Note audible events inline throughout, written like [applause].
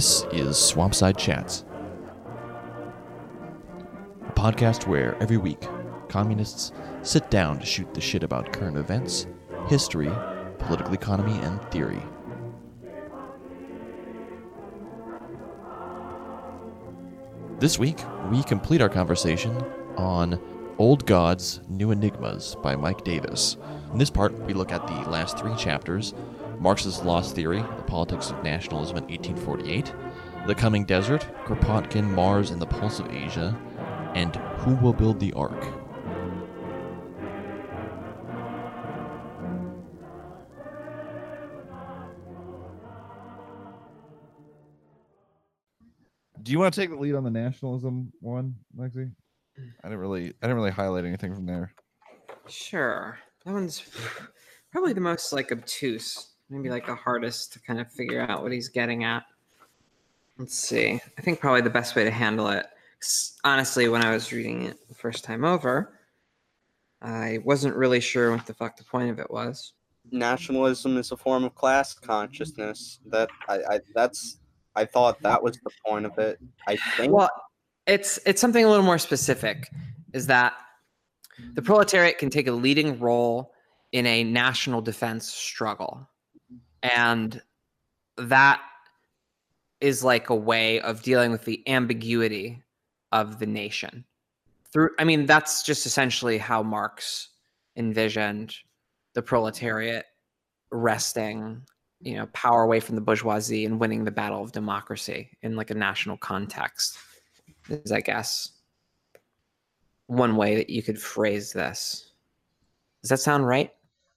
This is Swampside Chats, a podcast where every week communists sit down to shoot the shit about current events, history, political economy, and theory. This week, we complete our conversation on Old Gods, New Enigmas by Mike Davis. In this part, we look at the last three chapters Marx's Lost Theory, The Politics of Nationalism in 1848, The Coming Desert, Kropotkin, Mars, and the Pulse of Asia, and Who Will Build the Ark? Do you want to take the lead on the nationalism one, Lexi? I didn't really, I didn't really highlight anything from there. Sure. That one's probably the most like obtuse, maybe like the hardest to kind of figure out what he's getting at. Let's see. I think probably the best way to handle it, honestly, when I was reading it the first time over, I wasn't really sure what the fuck the point of it was. nationalism is a form of class consciousness. That I, I that's I thought that was the point of it. I think Well, it's it's something a little more specific. Is that the proletariat can take a leading role in a national defense struggle, and that is like a way of dealing with the ambiguity of the nation. Through, I mean, that's just essentially how Marx envisioned the proletariat wresting you know power away from the bourgeoisie and winning the battle of democracy in like a national context is i guess one way that you could phrase this does that sound right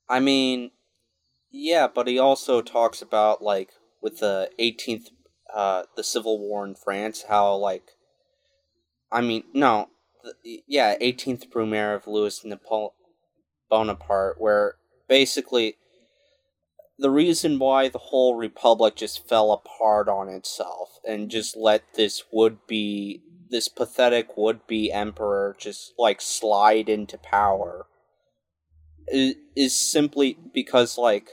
I mean, yeah, but he also talks about like with the 18th, uh, the Civil War in France, how like, I mean, no, the, yeah, 18th Brumaire of Louis Napole- Bonaparte, where basically the reason why the whole republic just fell apart on itself and just let this would be this pathetic would be emperor just like slide into power is, is simply because like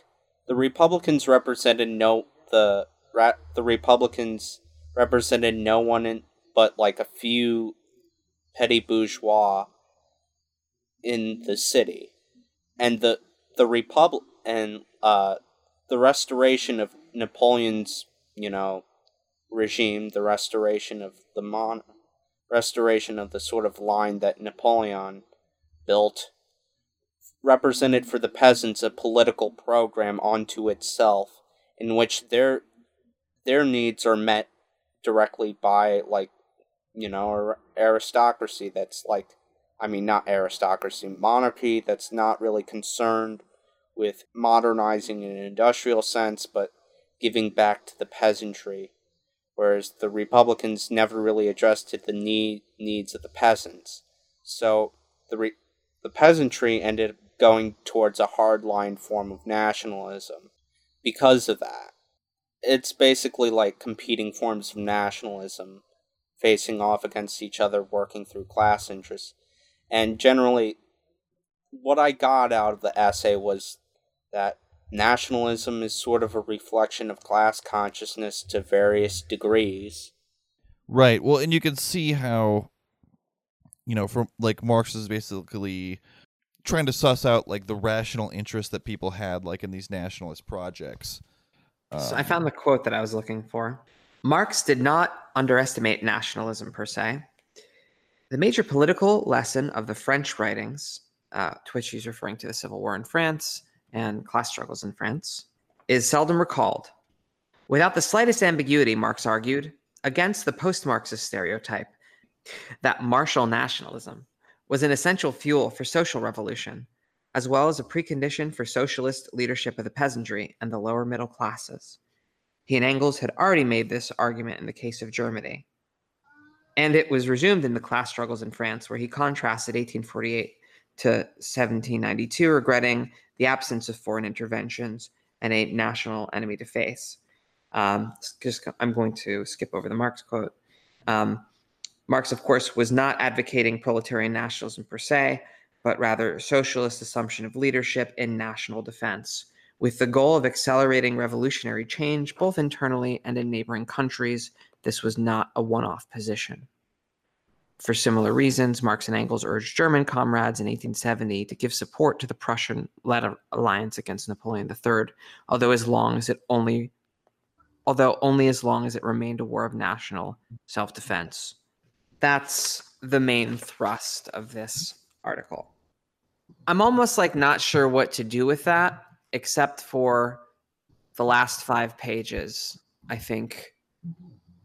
the Republicans represented no the the Republicans represented no one in but like a few petty bourgeois in the city, and the the republic and uh the restoration of Napoleon's you know regime, the restoration of the mon restoration of the sort of line that Napoleon built represented for the peasants a political program onto itself in which their their needs are met directly by like you know aristocracy that's like i mean not aristocracy monarchy that's not really concerned with modernizing in an industrial sense but giving back to the peasantry whereas the republicans never really addressed the need needs of the peasants. So the re- the peasantry ended going towards a hardline form of nationalism because of that. It's basically like competing forms of nationalism facing off against each other, working through class interests. And generally, what I got out of the essay was that nationalism is sort of a reflection of class consciousness to various degrees. Right. Well, and you can see how, you know, from like Marx is basically trying to suss out like the rational interest that people had like in these nationalist projects. so Um, i found the quote that i was looking for. Marx did not underestimate nationalism per se. The major political lesson of the french writings uh, to which he's referring to the civil war in france and class struggles in france is seldom recalled. Without the slightest ambiguity marx argued against the post-marxist stereotype that martial nationalism was an essential fuel for social revolution, as well as a precondition for socialist leadership of the peasantry and the lower middle classes. He and Engels had already made this argument in the case of Germany. And it was resumed in the class struggles in France, where he contrasted 1848 to 1792, regretting the absence of foreign interventions and a national enemy to face. Um, just, I'm going to skip over the Marx quote. Um, Marx, of course, was not advocating proletarian nationalism per se, but rather socialist assumption of leadership in national defense, with the goal of accelerating revolutionary change both internally and in neighboring countries. This was not a one off position. For similar reasons, Marx and Engels urged German comrades in 1870 to give support to the Prussian led alliance against Napoleon III, although as long as it only although only as long as it remained a war of national self-defense. That's the main thrust of this article. I'm almost like not sure what to do with that except for the last 5 pages. I think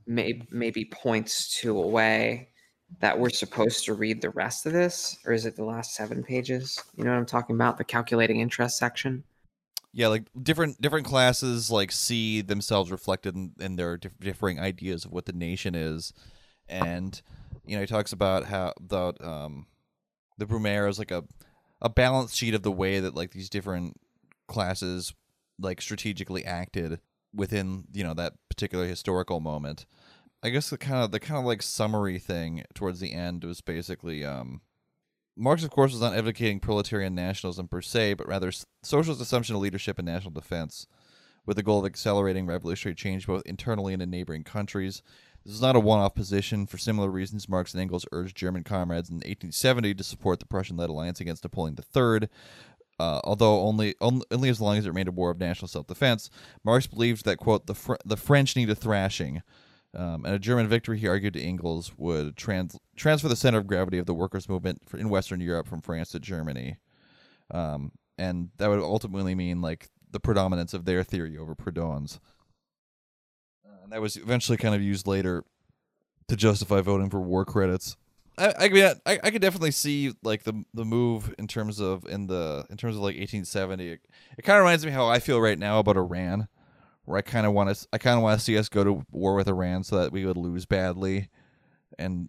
may, maybe points to a way that we're supposed to read the rest of this or is it the last seven pages you know what i'm talking about the calculating interest section yeah like different different classes like see themselves reflected in, in their diff- differing ideas of what the nation is and you know he talks about how about um the brumaire is like a a balance sheet of the way that like these different classes like strategically acted within you know that particular historical moment I guess the kind of the kind of like summary thing towards the end was basically um, Marx, of course, was not advocating proletarian nationalism per se, but rather socialist assumption of leadership and national defense, with the goal of accelerating revolutionary change both internally and in neighboring countries. This is not a one-off position. For similar reasons, Marx and Engels urged German comrades in 1870 to support the Prussian-led alliance against Napoleon III. Uh, although only, only as long as it remained a war of national self-defense, Marx believed that quote the Fr- the French need a thrashing, um, and a German victory, he argued to Engels, would trans- transfer the center of gravity of the workers' movement in Western Europe from France to Germany. Um, and that would ultimately mean like the predominance of their theory over Proudhon's. And that was eventually kind of used later to justify voting for war credits. I, I mean, I, I could definitely see like the the move in terms of in the in terms of like 1870. It, it kind of reminds me how I feel right now about Iran where I kind of want to I kind of want to see us go to war with Iran so that we would lose badly, and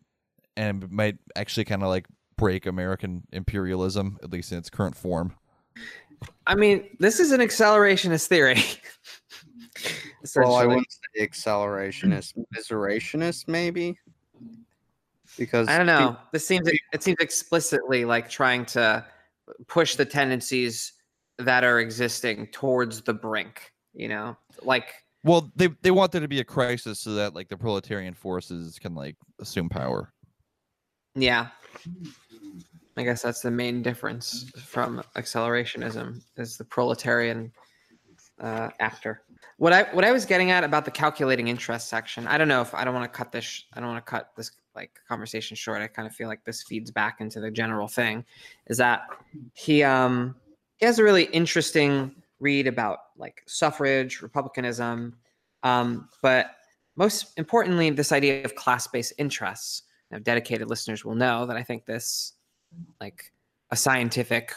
and might actually kind of like break American imperialism at least in its current form. I mean, this is an accelerationist theory. well, I wouldn't say accelerationist, miserationist, maybe. Because I don't know. This seems it seems explicitly like trying to push the tendencies that are existing towards the brink you know? Like well they they want there to be a crisis so that like the proletarian forces can like assume power. Yeah. I guess that's the main difference from accelerationism is the proletarian uh, actor what i what i was getting at about the calculating interest section i don't know if i don't want to cut this i don't want to cut this like conversation short i kind of feel like this feeds back into the general thing is that he um he has a really interesting read about like suffrage, republicanism, um, but most importantly, this idea of class-based interests. Now, dedicated listeners will know that I think this, like a scientific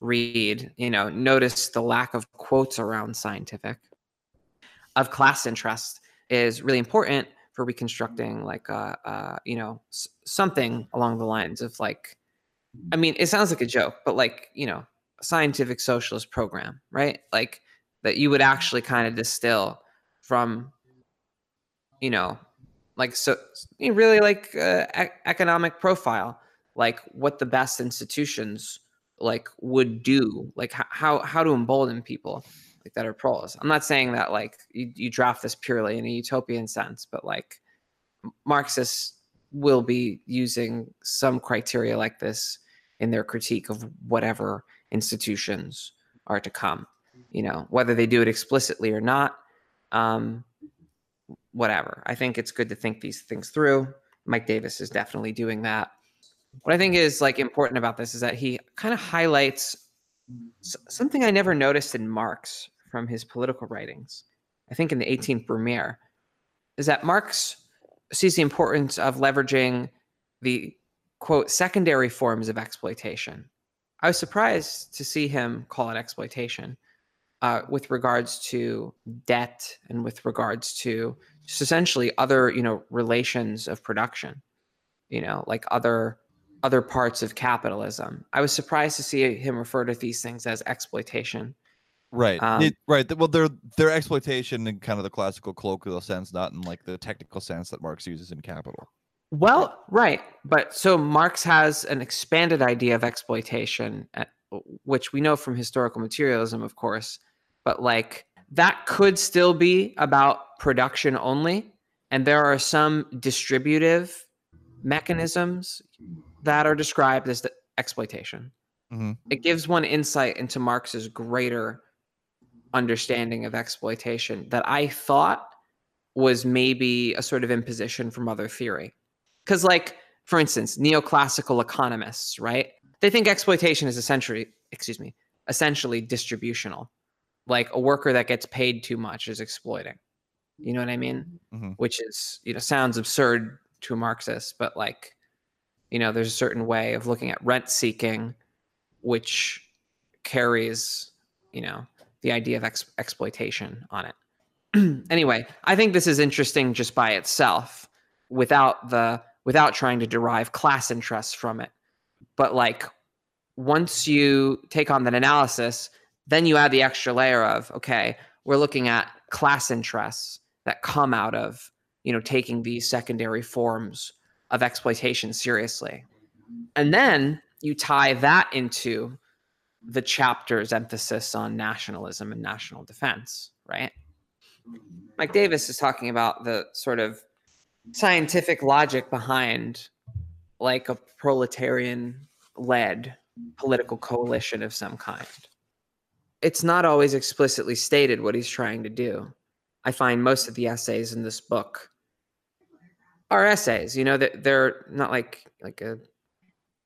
read, you know, notice the lack of quotes around scientific of class interest is really important for reconstructing like uh, uh you know s- something along the lines of like i mean it sounds like a joke but like you know scientific socialist program, right? Like that you would actually kind of distill from, you know, like so really like uh, e- economic profile, like what the best institutions like would do, like how how to embolden people like that are pros. I'm not saying that like you, you draft this purely in a utopian sense, but like Marxists will be using some criteria like this in their critique of whatever institutions are to come you know whether they do it explicitly or not um, whatever. I think it's good to think these things through. Mike davis is definitely doing that. What i think is like important about this is that he kind of highlights something i never noticed in marx from his political writings i think in the 18th brumaire is that marx sees the importance of leveraging the quote secondary forms of exploitation I was surprised to see him call it exploitation uh, with regards to debt and with regards to just essentially other, you know, relations of production, you know, like other other parts of capitalism. I was surprised to see him refer to these things as exploitation. Right. Um, it, right. Well, they're they're exploitation in kind of the classical colloquial sense, not in like the technical sense that Marx uses in Capital. Well, right. But so Marx has an expanded idea of exploitation, which we know from historical materialism, of course, but like that could still be about production only. And there are some distributive mechanisms that are described as the exploitation. Mhm. It gives one insight into Marx's greater understanding of exploitation that I thought was maybe a sort of imposition from other theory. Because, like, for instance, neoclassical economists, right? They think exploitation is essentially, excuse me, essentially distributional. Like a worker that gets paid too much is exploiting. You know what I mean? Mhm. Which is, you know, sounds absurd to a Marxist, but like, you know, there's a certain way of looking at rent seeking, which carries, you know, the idea of ex- exploitation on it. [clears throat] anyway, I think this is interesting just by itself, without the without trying to derive class interests from it. But like, once you take on that analysis, then you add the extra layer of okay, we're looking at class interests that come out of you know taking these secondary forms of exploitation seriously, and then you tie that into the chapter's emphasis on nationalism and national defense, right? Mike Davis is talking about the sort of scientific logic behind like a proletarian led political coalition of some kind. It's not always explicitly stated what he's trying to do. I find most of the essays in this book are essays, you know, that they're not like like a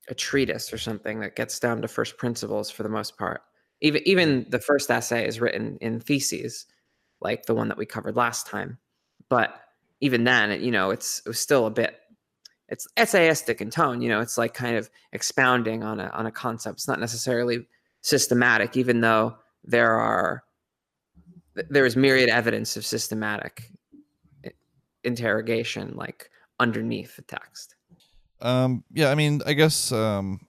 a treatise or something that gets down to first principles for the most part. Even even the first essay is written in theses, like the one that we covered last time. But even then, it, you know, it's it was still a bit it's essayistic in tone. You know, it's like kind of expounding on a on a concept. It's not necessarily systematic, even though there are there is myriad evidence of systematic interrogation, like underneath the text. Um, yeah, I mean, I guess um,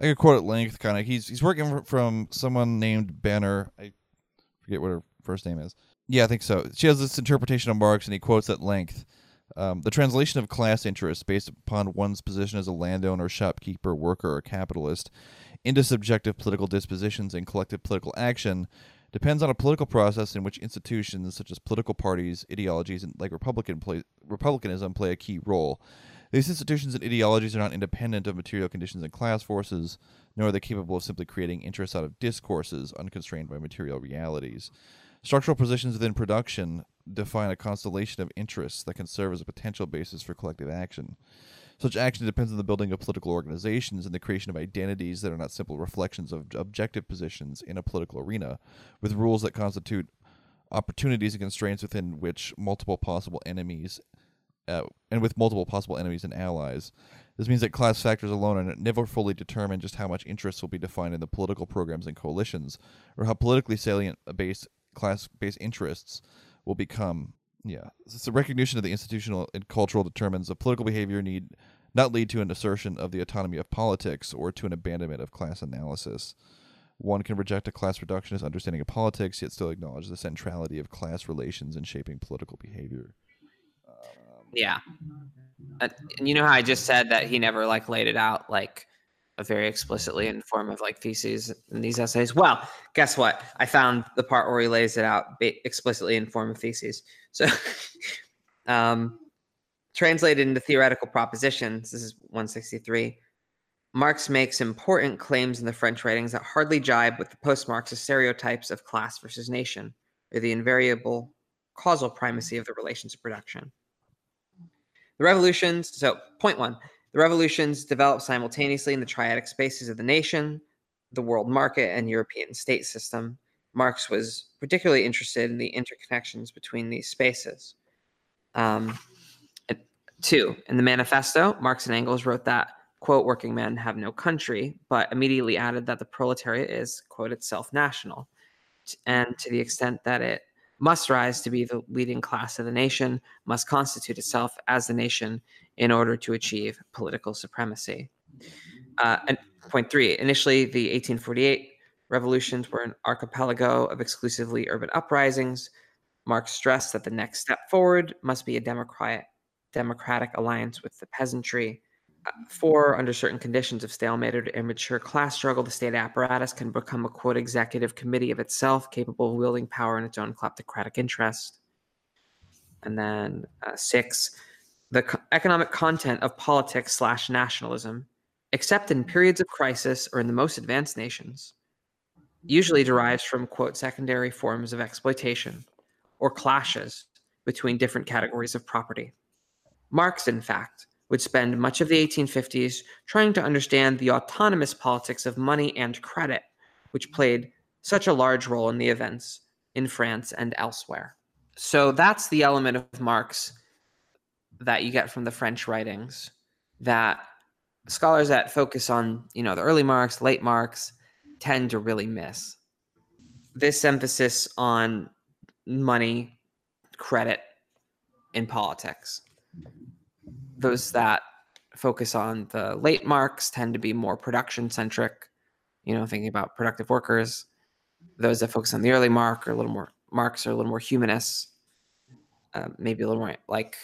I could quote at length. Kind of, he's he's working from someone named Benner. I forget what her first name is. Yeah, I think so. She has this interpretation of Marx, and he quotes at length. Um, the translation of class interests based upon one's position as a landowner, shopkeeper, worker, or capitalist into subjective political dispositions and collective political action depends on a political process in which institutions such as political parties, ideologies, and like Republican play, republicanism play a key role. These institutions and ideologies are not independent of material conditions and class forces, nor are they capable of simply creating interests out of discourses unconstrained by material realities. Structural positions within production define a constellation of interests that can serve as a potential basis for collective action. Such action depends on the building of political organizations and the creation of identities that are not simple reflections of objective positions in a political arena, with rules that constitute opportunities and constraints within which multiple possible enemies uh, and with multiple possible enemies and allies. This means that class factors alone are never fully determined just how much interest will be defined in the political programs and coalitions, or how politically salient base class-based interests will become. Yeah, it's the recognition of the institutional and cultural determinants of political behavior need not lead to an assertion of the autonomy of politics or to an abandonment of class analysis. One can reject a class reductionist understanding of politics, yet still acknowledge the centrality of class relations in shaping political behavior. Yeah. [laughs] And you know how I just said that he never like laid it out like very explicitly in form of like theses in these essays. Well, guess what? I found the part where he lays it out explicitly in form of theses. So, [laughs] um, translated into theoretical propositions, this is 163. Marx makes important claims in the French writings that hardly jibe with the post-Marxist stereotypes of class versus nation, or the invariable causal primacy of the relations of production. The revolutions, so point one, the revolutions developed simultaneously in the triadic spaces of the nation, the world market, and European state system. Marx was particularly interested in the interconnections between these spaces. Um, two, in the manifesto, Marx and Engels wrote that, quote, working men have no country, but immediately added that the proletariat is, quote, itself national. And to the extent that it must rise to be the leading class of the nation, must constitute itself as the nation in order to achieve political supremacy. Uh, and point three, initially the 1848 revolutions were an archipelago of exclusively urban uprisings. Marx stressed that the next step forward must be a democratic, democratic alliance with the peasantry. For under certain conditions of stalemated or immature class struggle, the state apparatus can become a quote executive committee of itself, capable of wielding power in its own kleptocratic interest. And then uh, six, the co- economic content of politics slash nationalism, except in periods of crisis or in the most advanced nations, usually derives from quote secondary forms of exploitation or clashes between different categories of property. Marx, in fact, would spend much of the 1850s trying to understand the autonomous politics of money and credit, which played such a large role in the events in France and elsewhere. So that's the element of Marx that you get from the French writings that scholars that focus on, you know, the early Marx, late Marx tend to really miss. This emphasis on money, credit in politics those that focus on the late Marx tend to be more production centric, you know, thinking about productive workers. Those that focus on the early Mark are a little more Marx are a little more humanists, uh, maybe a little more like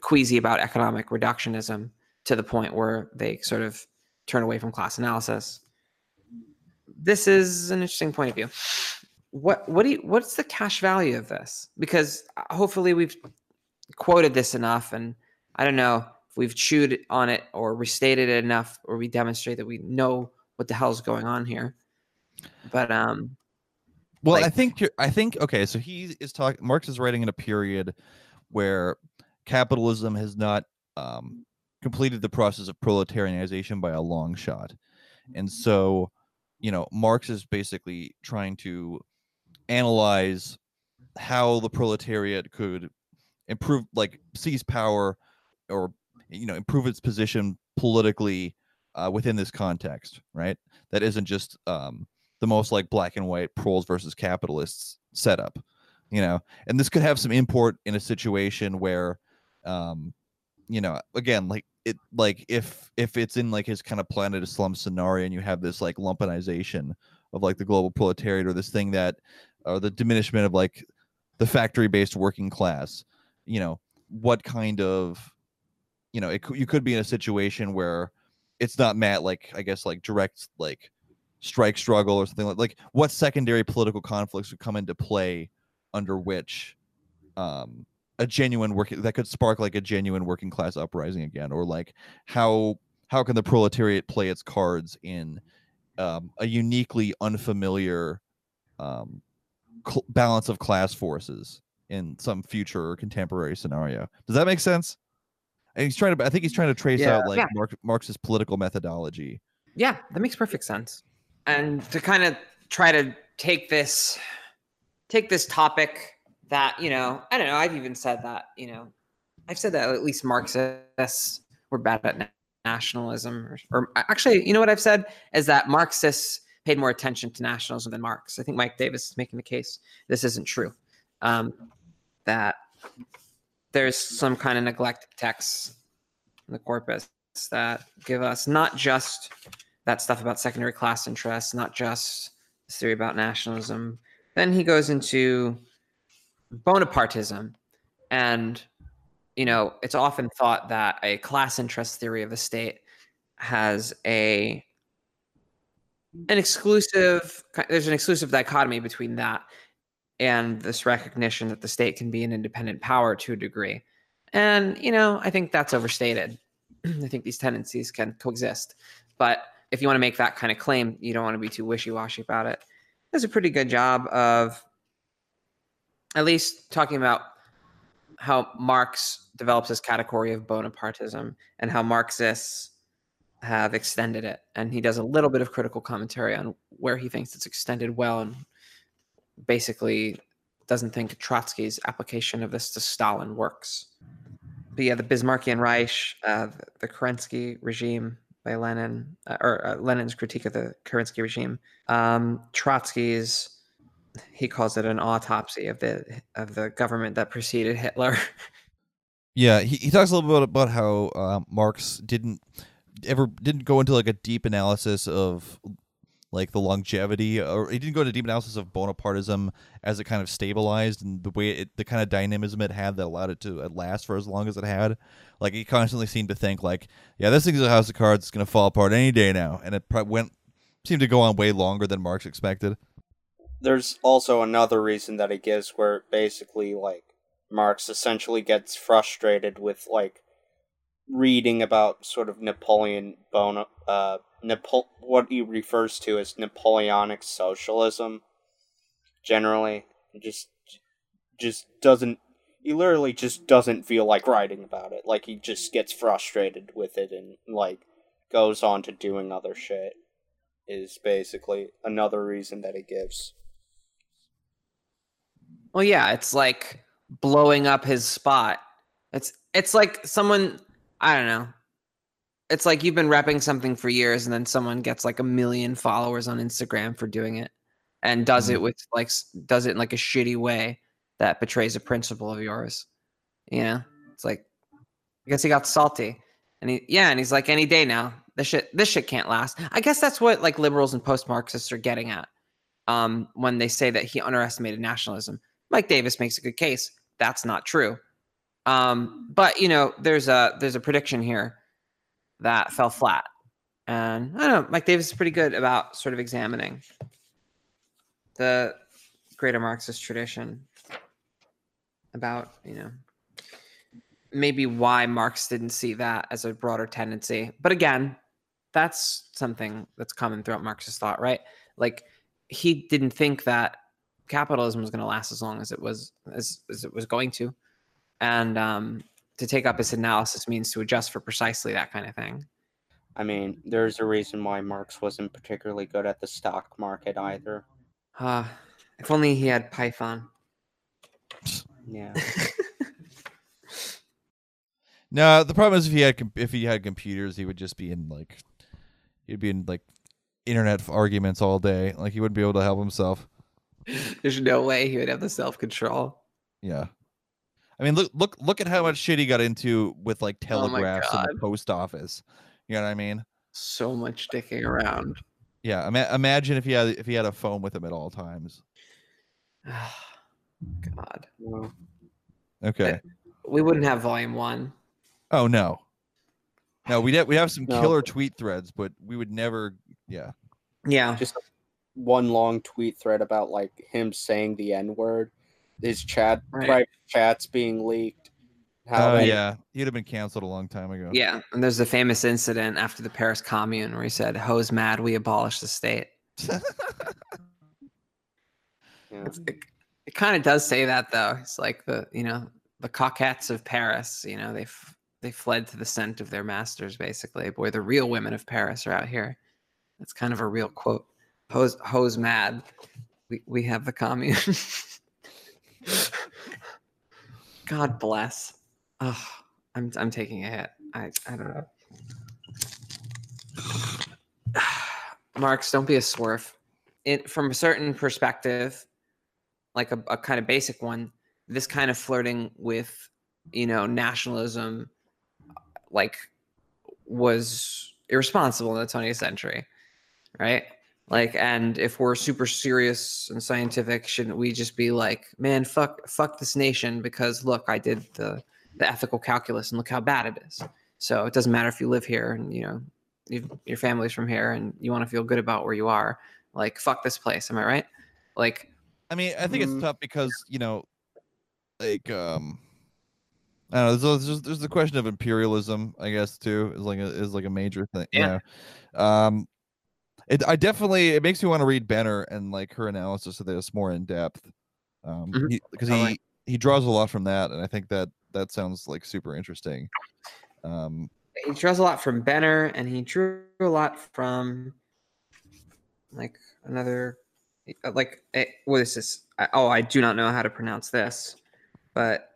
queasy about economic reductionism to the point where they sort of turn away from class analysis. This is an interesting point of view. What what do you what's the cash value of this? Because uh, hopefully we've quoted this enough, and I don't know if we've chewed on it or restated it enough, or we demonstrate that we know what the hell's going on here. But um, Well, I think you're, I think okay. So he is talking. Marx is writing in a period where capitalism has not um, completed the process of proletarianization by a long shot, and so you know Marx is basically trying to analyze how the proletariat could improve, like seize power, or you know improve its position politically uh, within this context, right? That isn't just um, the most like black and white proles versus capitalists setup you know and this could have some import in a situation where um you know again like it like if if it's in like his kind of planet of slum scenario and you have this like lumpenization of like the global proletariat or this thing that or the diminishment of like the factory based working class you know what kind of you know it, you could be in a situation where it's not Matt like I guess like direct like strike struggle or something like like what secondary political conflicts would come into play under which um a genuine working that could spark like a genuine working class uprising again? Or like how how can the proletariat play its cards in um, a uniquely unfamiliar um, cl- balance of class forces in some future or contemporary scenario does that make sense and he's trying to i think he's trying to trace Yeah. out like Yeah. Marx, marx's political methodology Yeah, that makes perfect sense. And to kind of try to take this take this topic that, you know, I don't know, I've even said that, you know, I've said that at least Marxists were bad at nationalism or, or actually, you know what I've said is that Marxists paid more attention to nationalism than Marx. I think Mike Davis is making the case this isn't true. Um, that there's some kind of neglected texts in the corpus that give us not just that stuff about secondary class interests, not just this theory about nationalism. Then he goes into Bonapartism. And, you know, it's often thought that a class interest theory of the state has a an exclusive there's an exclusive dichotomy between that and this recognition that the state can be an independent power to a degree. And, you know, I think that's overstated. [clears throat] I think these tendencies can coexist. But if you want to make that kind of claim, you don't want to be too wishy washy about it. Does a pretty good job of at least talking about how Marx develops this category of Bonapartism and how Marxists have extended it. And he does a little bit of critical commentary on where he thinks it's extended well and basically doesn't think Trotsky's application of this to Stalin works. But yeah, the Bismarckian Reich, uh, the, Kerensky regime by Lenin, uh, or uh, Lenin's critique of the Kerensky regime, um, Trotsky's he calls it an autopsy of the of the government that preceded Hitler. [laughs] Yeah, he, he talks a little bit about how uh, Marx didn't ever didn't go into like a deep analysis of like the longevity, or he didn't go into deep analysis of Bonapartism as it kind of stabilized and the way it, the kind of dynamism it had that allowed it to last for as long as it had. Like he constantly seemed to think like, yeah, this thing's a house of cards. It's gonna fall apart any day now, and it went seemed to go on way longer than Marx expected. There's also another reason that he gives where basically like Marx essentially gets frustrated with like reading about sort of Napoleon Bona uh Napo- what he refers to as Napoleonic socialism generally just just doesn't he literally just doesn't feel like writing about it like he just gets frustrated with it and like goes on to doing other shit is basically another reason that he gives Well, yeah, it's like blowing up his spot. It's it's like someone I don't know. It's like you've been repping something for years, and then someone gets like a million followers on Instagram for doing it, and does it with like does it in like a shitty way that betrays a principle of yours. You know, it's like I guess he got salty, and he yeah, and he's like any day now. This shit this shit can't last. I guess that's what like liberals and post Marxists are getting at um, when they say that he underestimated nationalism. Mike Davis makes a good case. That's not true. Um, but you know, there's a there's a prediction here that fell flat, and I don't know. Mike Davis is pretty good about sort of examining the greater Marxist tradition about you know maybe why Marx didn't see that as a broader tendency. But again, that's something that's common throughout Marxist thought, right? Like he didn't think that capitalism was going to last as long as it was as, as it was going to and um, to take up his analysis means to adjust for precisely that kind of thing i mean there's a reason why marx wasn't particularly good at the stock market either uh, if only he had python yeah [laughs] No, the problem is if he had if he had computers, he would just be in like he'd be in like internet arguments all day. Like he wouldn't be able to help himself. there's no way he would have the self-control Yeah. I mean, look look look at how much shit he got into with like Oh my telegraphs in the post office. You know what I mean? so much dicking around Yeah. Ima- imagine if he had if he had a phone with him at all times. [sighs] god Well, Okay. we wouldn't have volume one Oh no. No, we'd have, we have some No. killer tweet threads, but we would never. Yeah. yeah just one long tweet thread about like him saying the n word his chat Right. private chats being leaked how Oh they- yeah. He'd have been canceled a long time ago. yeah and there's the famous incident after the paris commune where he said hose mad we abolish the state [laughs] yeah. It it kind of does say that though. It's like the you know the coquettes of Paris. You know they f- they fled to the scent of their masters. Basically, boy, the real women of Paris are out here. That's kind of a real quote. Hose hose mad. We we have the commune. [laughs] God bless. Oh, I'm I'm taking a hit. I I don't know. [sighs] Marx, don't be a swerve. It from a certain perspective, like a, a kind of basic one, this kind of flirting with, you know, nationalism, like, was irresponsible in the 20th century, right? Like, and if we're super serious and scientific, shouldn't we just be like, man, fuck, fuck this nation because look, I did the the ethical calculus and look how bad it is. So it doesn't matter if you live here and you know you've, your family's from here and you want to feel good about where you are. Like, fuck this place. Am I right? Like, I mean, I think Mm. it's tough because you know, like um, I don't know. There's, there's there's the question of imperialism, I guess, too, is like a is like a major thing. Yeah. Yeah. Um, it I definitely it makes me want to read Benner and like her analysis of this more in depth. Um, because Totally. he he draws a lot from that, and I think that that sounds like super interesting. Um, he draws a lot from Benner and he drew a lot from like another uh, like eh, what is this I, oh i do not know how to pronounce this but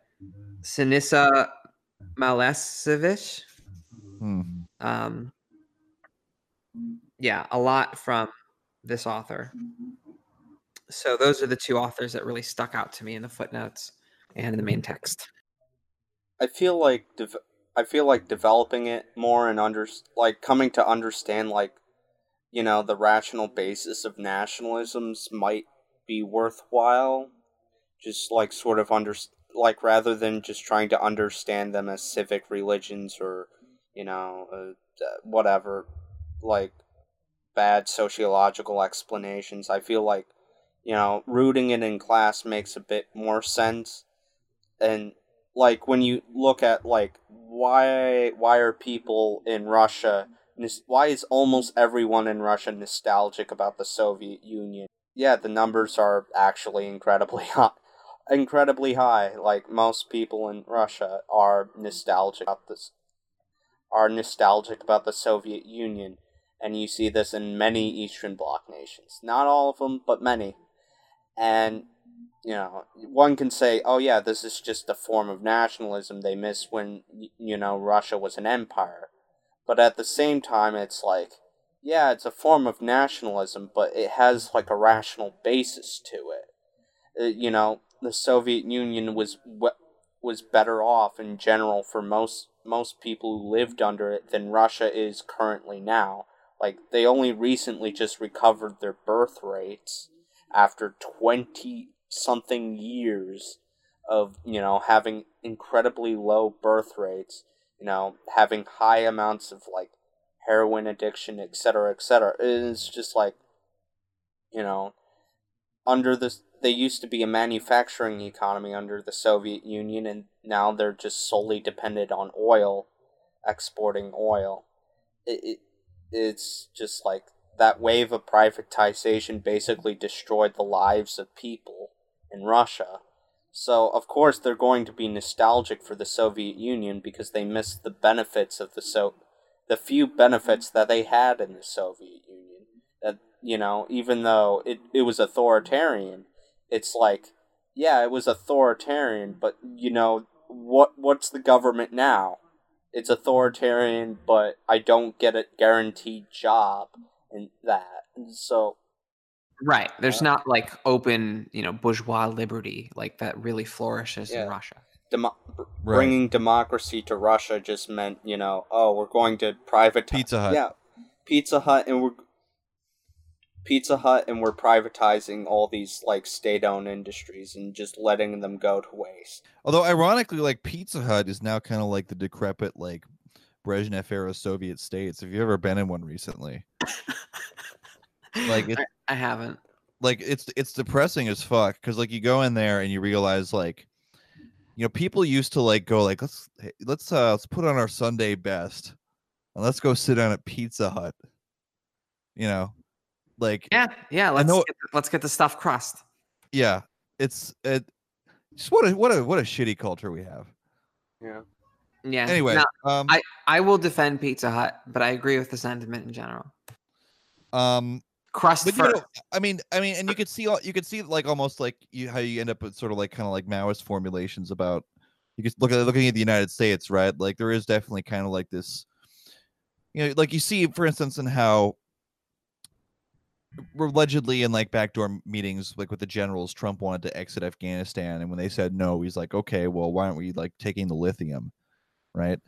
Siniša Malešević hmm. um yeah a lot from this author. Mm-hmm. So those are the two authors that really stuck out to me in the footnotes and in the main mm-hmm. text. I feel like dev- I feel like developing it more and under like coming to understand like you know, the rational basis of nationalisms might be worthwhile. Just like sort of under like rather than just trying to understand them as civic religions or you know uh, uh whatever like bad sociological explanations. I feel like you know rooting it in class makes a bit more sense and like when you look at like why why are people in Russia why is almost everyone in Russia nostalgic about the Soviet Union? Yeah, the numbers are actually incredibly [laughs] high. Incredibly high. Like most people in Russia are nostalgic about this are nostalgic about the Soviet Union, and you see this in many Eastern Bloc nations. Not all of them, but many. And you know, one can say, "Oh yeah, this is just a form of nationalism they missed when you know Russia was an empire." But at the same time, it's like, yeah, it's a form of nationalism, but it has like a rational basis to it. Uh, you know, the Soviet Union was was better off in general for most most people who lived under it than Russia is currently now. Like they only recently just recovered their birth rates after 20 something years of, you know, having incredibly low birth rates you know, having high amounts of like heroin addiction, etc., etc. It's just like, you know, under this, they used to be a manufacturing economy under the Soviet Union, and now they're just solely dependent on oil, exporting oil. It, it it's just like that wave of privatization basically destroyed the lives of people in Russia so, of course, they're going to be nostalgic for the Soviet Union because they missed the benefits of the so the few benefits that they had in the Soviet Union. That, you know, even though it, it was authoritarian, it's like, yeah, it was authoritarian, but you know, what what's the government now? It's authoritarian, but I don't get a guaranteed job and that. And so Right. There's uh, not like open, you know, bourgeois liberty like that really flourishes yeah. in Russia. Demo- right. Bringing democracy to Russia just meant, you know, oh, we're going to privatize Pizza Hut. Yeah, Pizza Hut, and we're Pizza Hut, and we're privatizing all these like state-owned industries and just letting them go to waste. Although, ironically, like Pizza Hut is now kind of like the decrepit, like Brezhnev era Soviet states. Have you ever been in one recently? like it, I, I haven't. Like it's it's depressing as fuck because like you go in there and you realize like you know people used to like go like let's let's uh let's put on our Sunday best and let's go sit down at Pizza Hut. You know, like yeah yeah let's know, get, let's get the stuffed crust. Yeah, it's it. Just what a what a what a shitty culture we have. Yeah. Yeah. Anyway, now, um, I I will defend Pizza Hut, but I agree with the sentiment in general. Um, crust but, first. You know, I mean, I mean, and you could see, all you could see like almost like you how you end up with sort of like kind of like Maoist formulations about. You could look at looking at the United States, right? Like there is definitely kind of like this, you know, like you see, for instance, in how allegedly in like backdoor meetings like with the generals trump wanted to exit afghanistan and when they said no he's like okay well why aren't we like taking the lithium? Right?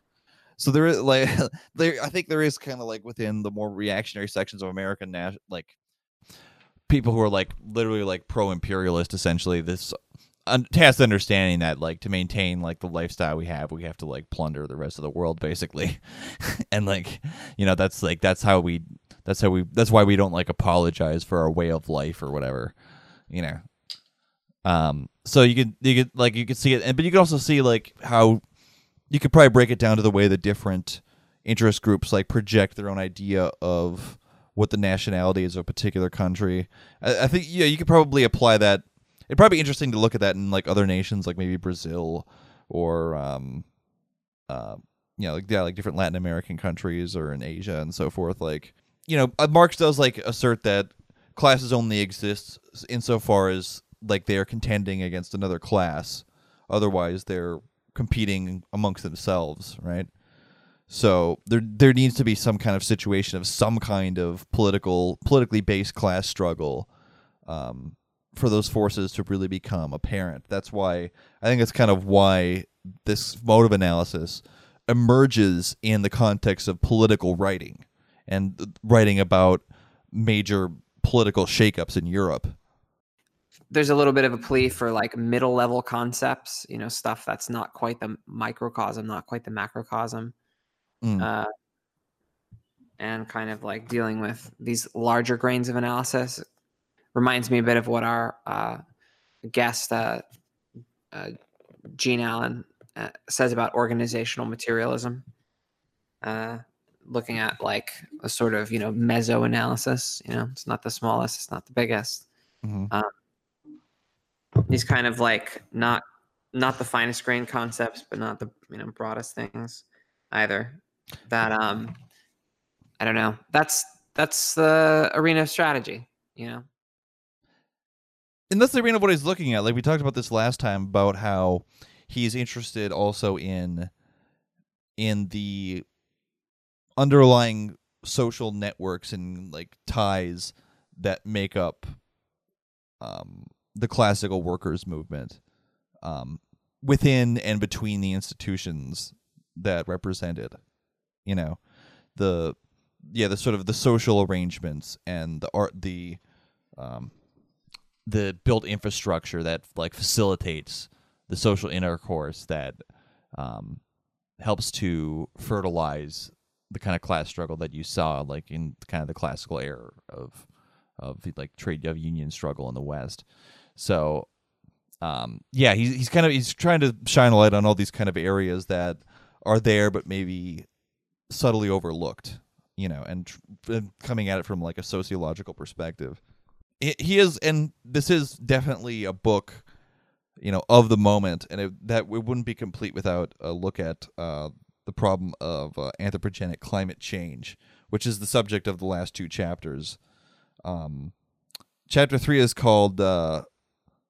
So there is like [laughs] there i think there is kind of like within the more reactionary sections of american nas- like people who are like literally like pro-imperialist essentially this un- understanding that like to maintain like the lifestyle we have we have to like plunder the rest of the world basically. [laughs] And like you know that's like that's how we that's how we that's why we don't like apologize for our way of life or whatever you know um so you could you could like you could see it and but you could also see like how you could probably break it down to the way the different interest groups like project their own idea of what the nationality is of a particular country. I, I think yeah, you could probably apply that. It'd probably be interesting to look at that in like other nations, like maybe Brazil or um, uh, you know, like yeah, like different Latin American countries or in Asia and so forth. Like you know, uh, Marx does like assert that classes only exist insofar as like they are contending against another class. Otherwise, they're competing amongst themselves, right? So there there needs to be some kind of situation of some kind of political politically based class struggle um, for those forces to really become apparent. That's why I think that's kind of why this mode of analysis emerges in the context of political writing and writing about major political shakeups in Europe. There's a little bit of a plea for like middle level concepts, you know, stuff that's not quite the microcosm, not quite the macrocosm. Mm. Uh, and kind of like dealing with these larger grains of analysis reminds me a bit of what our uh, guest uh, uh, Gene Allen uh, says about organizational materialism, uh, looking at like a sort of you know meso analysis. You know, it's not the smallest, it's not the biggest. Mhm. These kind of like not not the finest grain concepts, but not the you know broadest things either. That um, I don't know. That's that's the arena of strategy. You know. and that's the arena of what he's looking at. Like we talked about this last time about how he's interested also in in the underlying social networks and like ties that make up um, the classical workers movement um, within and between the institutions that represented. You know, the yeah, the sort of the social arrangements and the art, the um, the built infrastructure that like facilitates the social intercourse that um, helps to fertilize the kind of class struggle that you saw like in kind of the classical era of of like trade of union struggle in the West. So um, yeah, he's he's kind of he's trying to shine a light on all these kind of areas that are there but maybe subtly overlooked, you know, and, and coming at it from like a sociological perspective. He he is, and this is definitely a book, you know, of the moment, and it, that it wouldn't be complete without a look at uh, the problem of uh, anthropogenic climate change, which is the subject of the last two chapters. Um, chapter three is called uh,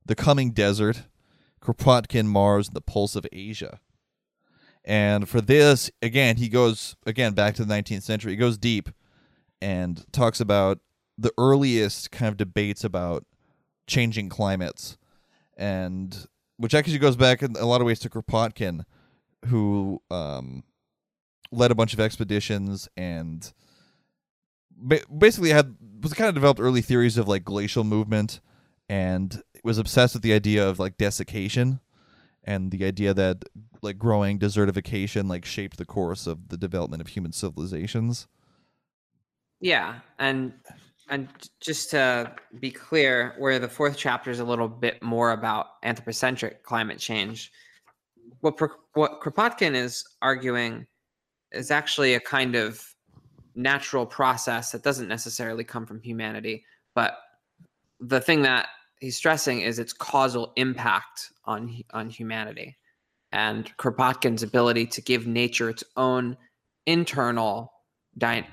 "The Coming Desert," Kropotkin, Mars, and the Pulse of Asia. And for this, again, he goes again back to the 19th century. He goes deep and talks about the earliest kind of debates about changing climates, and which actually goes back in a lot of ways to Kropotkin, who um, led a bunch of expeditions and ba- basically had was kind of developed early theories of like glacial movement, and was obsessed with the idea of like desiccation and the idea that like growing desertification like shaped the course of the development of human civilizations. Yeah, and and just to be clear, where the fourth chapter is a little bit more about anthropocentric climate change, what Pro- what Kropotkin is arguing is actually a kind of natural process that doesn't necessarily come from humanity, but the thing that he's stressing is its causal impact on on humanity, and Kropotkin's ability to give nature its own internal dy-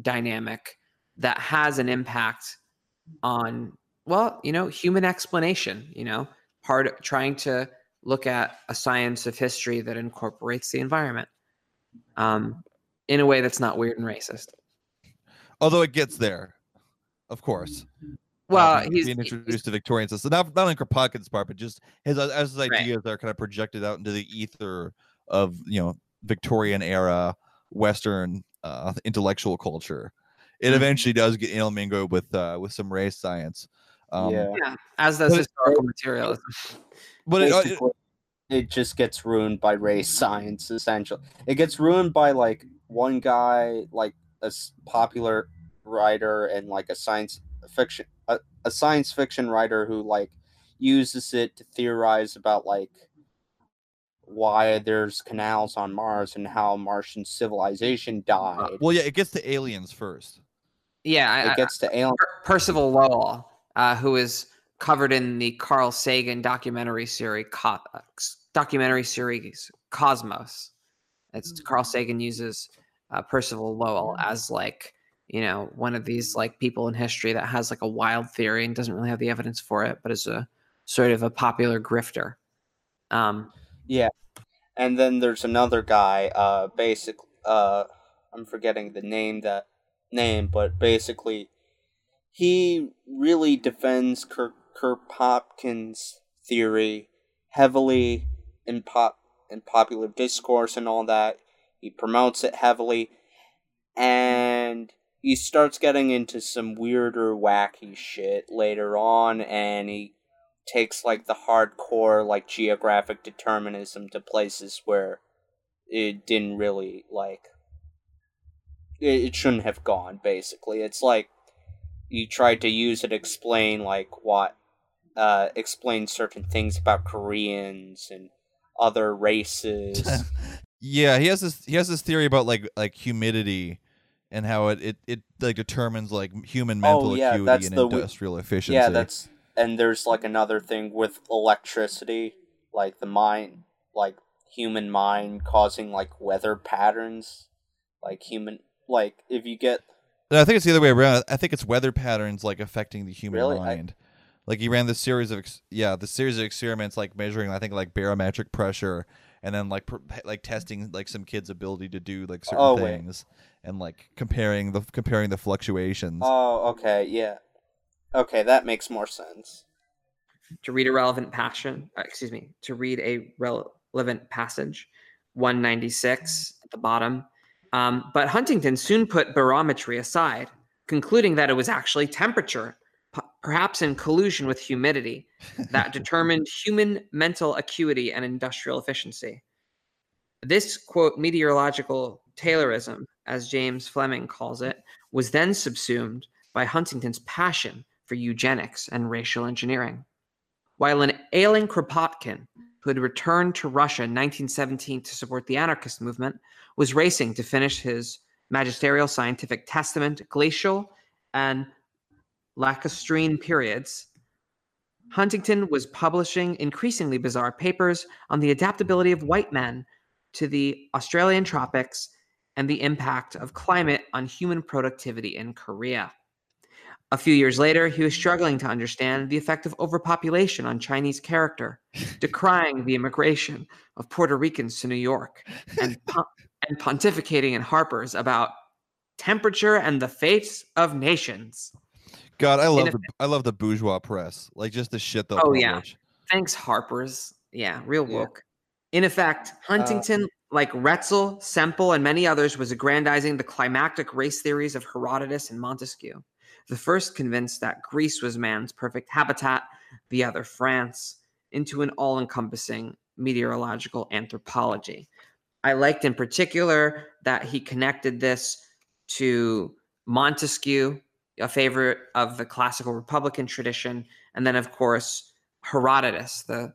dynamic that has an impact on well you know human explanation you know part of trying to look at a science of history that incorporates the environment um, in a way that's not weird and racist Although it gets there, of course. well uh, being- he's being introduced to Victorian system, not not in Kropotkin's part, but just his as his Right. ideas are kind of projected out into the ether of you know Victorian era Western uh, intellectual culture. It Mhm. eventually does get intermingled with uh, with some race science. Um, yeah. yeah as does but it- historical materialism [laughs] but it, uh, it- just gets ruined by race science essentially it gets ruined by like one guy like a popular writer and like a science fiction a, a science fiction writer who like uses it to theorize about like why there's canals on mars and how martian civilization died well, yeah, it gets to aliens first. yeah I, I- it gets to alien Per- Percival Lowell, uh, who is covered in the Carl Sagan documentary series, Co- documentary series Cosmos. It's Carl Sagan uses uh, Percival Lowell as like you know one of these like people in history that has like a wild theory and doesn't really have the evidence for it, but is a sort of a popular grifter. Um, yeah, and then there's another guy uh basic uh i'm forgetting the name that name but basically he really defends Kir- Popkins' theory heavily in pop in popular discourse and all that. He promotes it heavily. And he starts getting into some weirder, wacky shit later on, and he takes like the hardcore like geographic determinism to places where it didn't really like it shouldn't have gone basically. It's like he tried to use it to explain like what uh explain certain things about koreans and other races [laughs] yeah, he has this he has this theory about like like humidity and how it it, it like determines like human mental Oh, yeah, acuity that's and the w- industrial efficiency. yeah that's and there's like another thing with electricity like the mind like human mind causing like weather patterns like human like if you get No, I think it's the other way around. I think it's weather patterns like affecting the human Really? I- mind. Like he ran this series of ex- yeah, the series of experiments like measuring I think like barometric pressure and then like pr- like testing like some kids' ability to do like certain Oh, wait. things and like comparing the comparing the fluctuations. oh okay yeah okay that makes more sense to read a relevant passion, uh, excuse me, to read a relevant passage, 196 at the bottom. Um, but Huntington soon put barometry aside, concluding that it was actually temperature, p- perhaps in collusion with humidity, that [laughs] determined human mental acuity and industrial efficiency. This quote meteorological Taylorism, as James Fleming calls it, was then subsumed by Huntington's passion for eugenics and racial engineering while an ailing Kropotkin, who had returned to Russia in 1917 to support the anarchist movement, was racing to finish his magisterial scientific testament, glacial and lacustrine periods. Huntington was publishing increasingly bizarre papers on the adaptability of white men to the Australian tropics and the impact of climate on human productivity in Korea. A few years later, he was struggling to understand the effect of overpopulation on Chinese character, [laughs] decrying the immigration of Puerto Ricans to New York, and, [laughs] and pontificating in Harper's about temperature and the fates of nations. God, I love the I love the bourgeois press. Like just the shit they'll Oh, yeah. Thanks, Harper's. Yeah, real Yeah. woke. In effect, uh, Huntington, like Ratzel, Semple, and many others, was aggrandizing the climactic race theories of Herodotus and Montesquieu. The first convinced that Greece was man's perfect habitat, the other France, into an all encompassing meteorological anthropology. I liked in particular that he connected this to Montesquieu, a favorite of the classical Republican tradition, and then, of course, Herodotus, the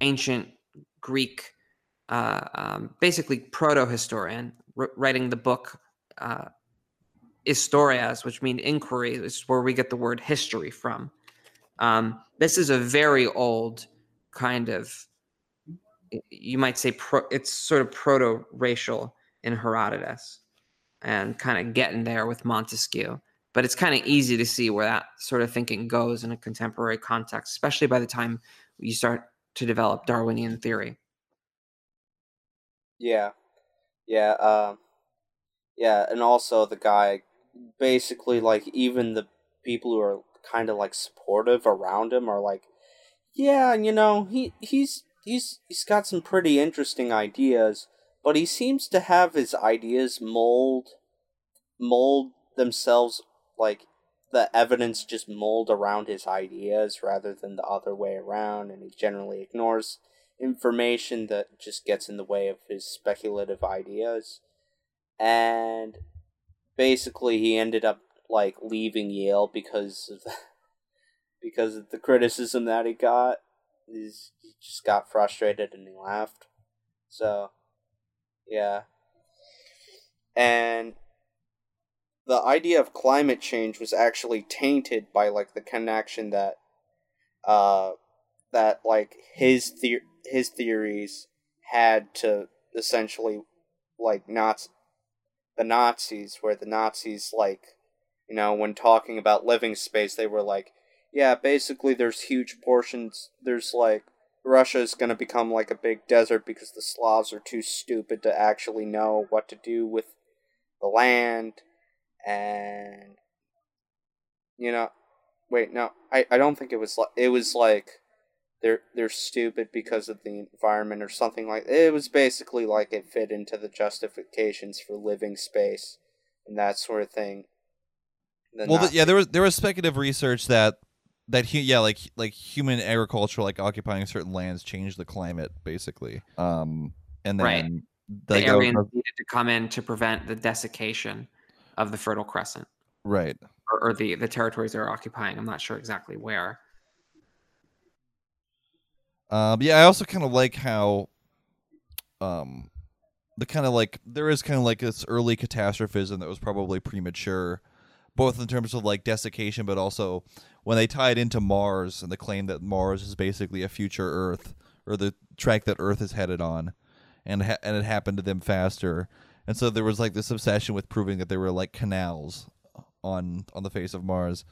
ancient Greek, uh, um, basically proto historian, r- writing the book uh, Historias, which mean inquiry, is where we get the word history from. Um, this is a very old kind of, you might say, pro, it's sort of proto racial in Herodotus and kind of getting there with Montesquieu. But it's kind of easy to see where that sort of thinking goes in a contemporary context, especially by the time you start to develop Darwinian theory. Yeah, yeah, um, yeah, and also the guy, basically, like even the people who are kind of like supportive around him are like, yeah, you know, he he's he's he's got some pretty interesting ideas, but he seems to have his ideas mold mold themselves like the evidence just mold around his ideas rather than the other way around, and he generally ignores information that just gets in the way of his speculative ideas. And basically he ended up like leaving Yale because of [laughs] because of the criticism that he got. He's, he just got frustrated and he left. So yeah. And the idea of climate change was actually tainted by like the connection that uh that like his the- his theories had to essentially like not the Nazis where the Nazis like you know when talking about living space they were like yeah basically there's huge portions there's like Russia is going to become like a big desert because the Slavs are too stupid to actually know what to do with the land and you know wait no I, I don't think it was like it was like they're they're stupid because of the environment or something like it was basically like it fit into the justifications for living space and that sort of thing than well, not th- yeah, there was there was speculative research that that hu- yeah, like like human agriculture, like occupying certain lands, changed the climate basically. Um, and then Right. the like, that was- Aryans needed to come in to prevent the desiccation of the Fertile Crescent right. or, or the the territories they're occupying. I'm not sure exactly where. Um, yeah, I also kind of like how, um, the kind of like there is kind of like this early catastrophism that was probably premature, both in terms of like desiccation, but also when they tie it into Mars and the claim that Mars is basically a future Earth or the track that Earth is headed on, and ha- and it happened to them faster, and so there was like this obsession with proving that there were like canals on on the face of Mars.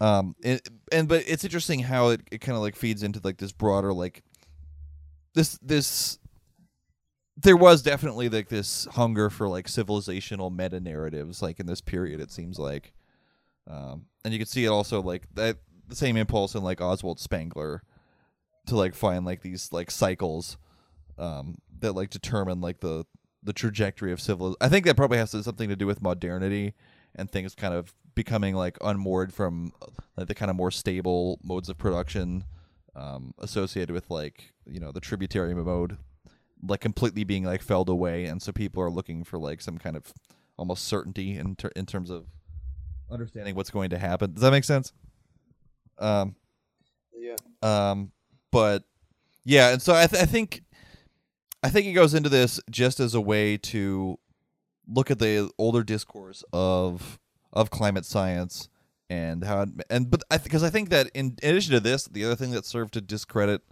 Um, and, and but it's interesting how it, it kind of like feeds into like this broader like this this there was definitely like this hunger for like civilizational meta narratives like in this period it seems like. Um and you can see it also like that the same impulse in like Oswald Spengler to like find like these like cycles um that like determine like the the trajectory of civil I think that probably has to- something to do with modernity and things kind of becoming like unmoored from like the kind of more stable modes of production um, associated with like you know the tributary mode like completely being like felled away and so people are looking for like some kind of almost certainty in ter- in terms of understanding what's going to happen. Does that make sense? Um yeah. um, but yeah, and so I, th- I think I think it goes into this just as a way to look at the older discourse of of climate science and how it, and but I because I think that in addition to this, the other thing that served to discredit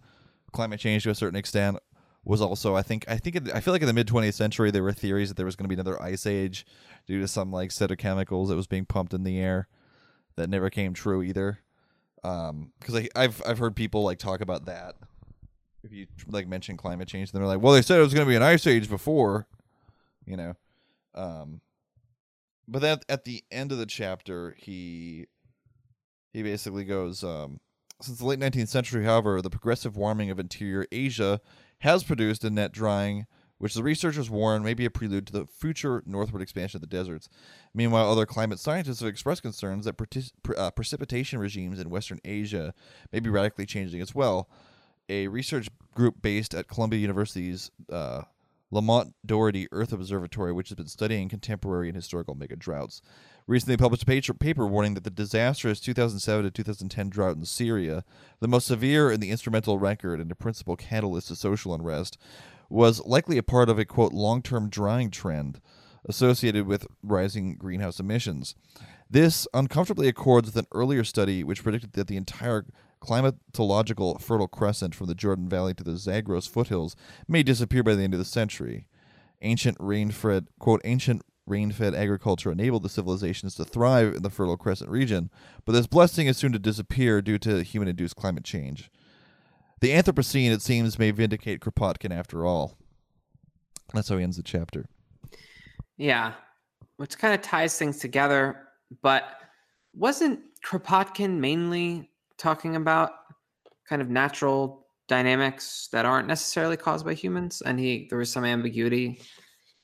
climate change to a certain extent was also I think I think I feel like in the mid 20th century there were theories that there was going to be another ice age due to some like set of chemicals that was being pumped in the air that never came true either. Um because i've i've heard people like talk about that. If you like mention climate change then they're like well they said it was going to be an ice age before you know? Um but then at the end of the chapter he he basically goes um since the late 19th century however the progressive warming of interior asia has produced a net drying which the researchers warn may be a prelude to the future northward expansion of the deserts Meanwhile, other climate scientists have expressed concerns that pre- uh, precipitation regimes in Western Asia may be radically changing as well. A research group based at Columbia University's uh, Lamont Doherty Earth Observatory, which has been studying contemporary and historical mega droughts, recently published a paper, warning that the disastrous 2007 to 2010 drought in Syria, the most severe in the instrumental record and a principal catalyst to social unrest, was likely a part of a quote long term drying trend associated with rising greenhouse emissions. This uncomfortably accords with an earlier study which predicted that the entire climatological Fertile Crescent from the Jordan Valley to the Zagros foothills may disappear by the end of the century. Ancient rain-fed, quote, ancient rain-fed agriculture enabled the civilizations to thrive in the Fertile Crescent region, but this blessing is soon to disappear due to human-induced climate change. The Anthropocene, it seems, may vindicate Kropotkin after all. That's how he ends the chapter. Yeah, which kind of ties things together. But wasn't Kropotkin mainly talking about kind of natural dynamics that aren't necessarily caused by humans? And he there was some ambiguity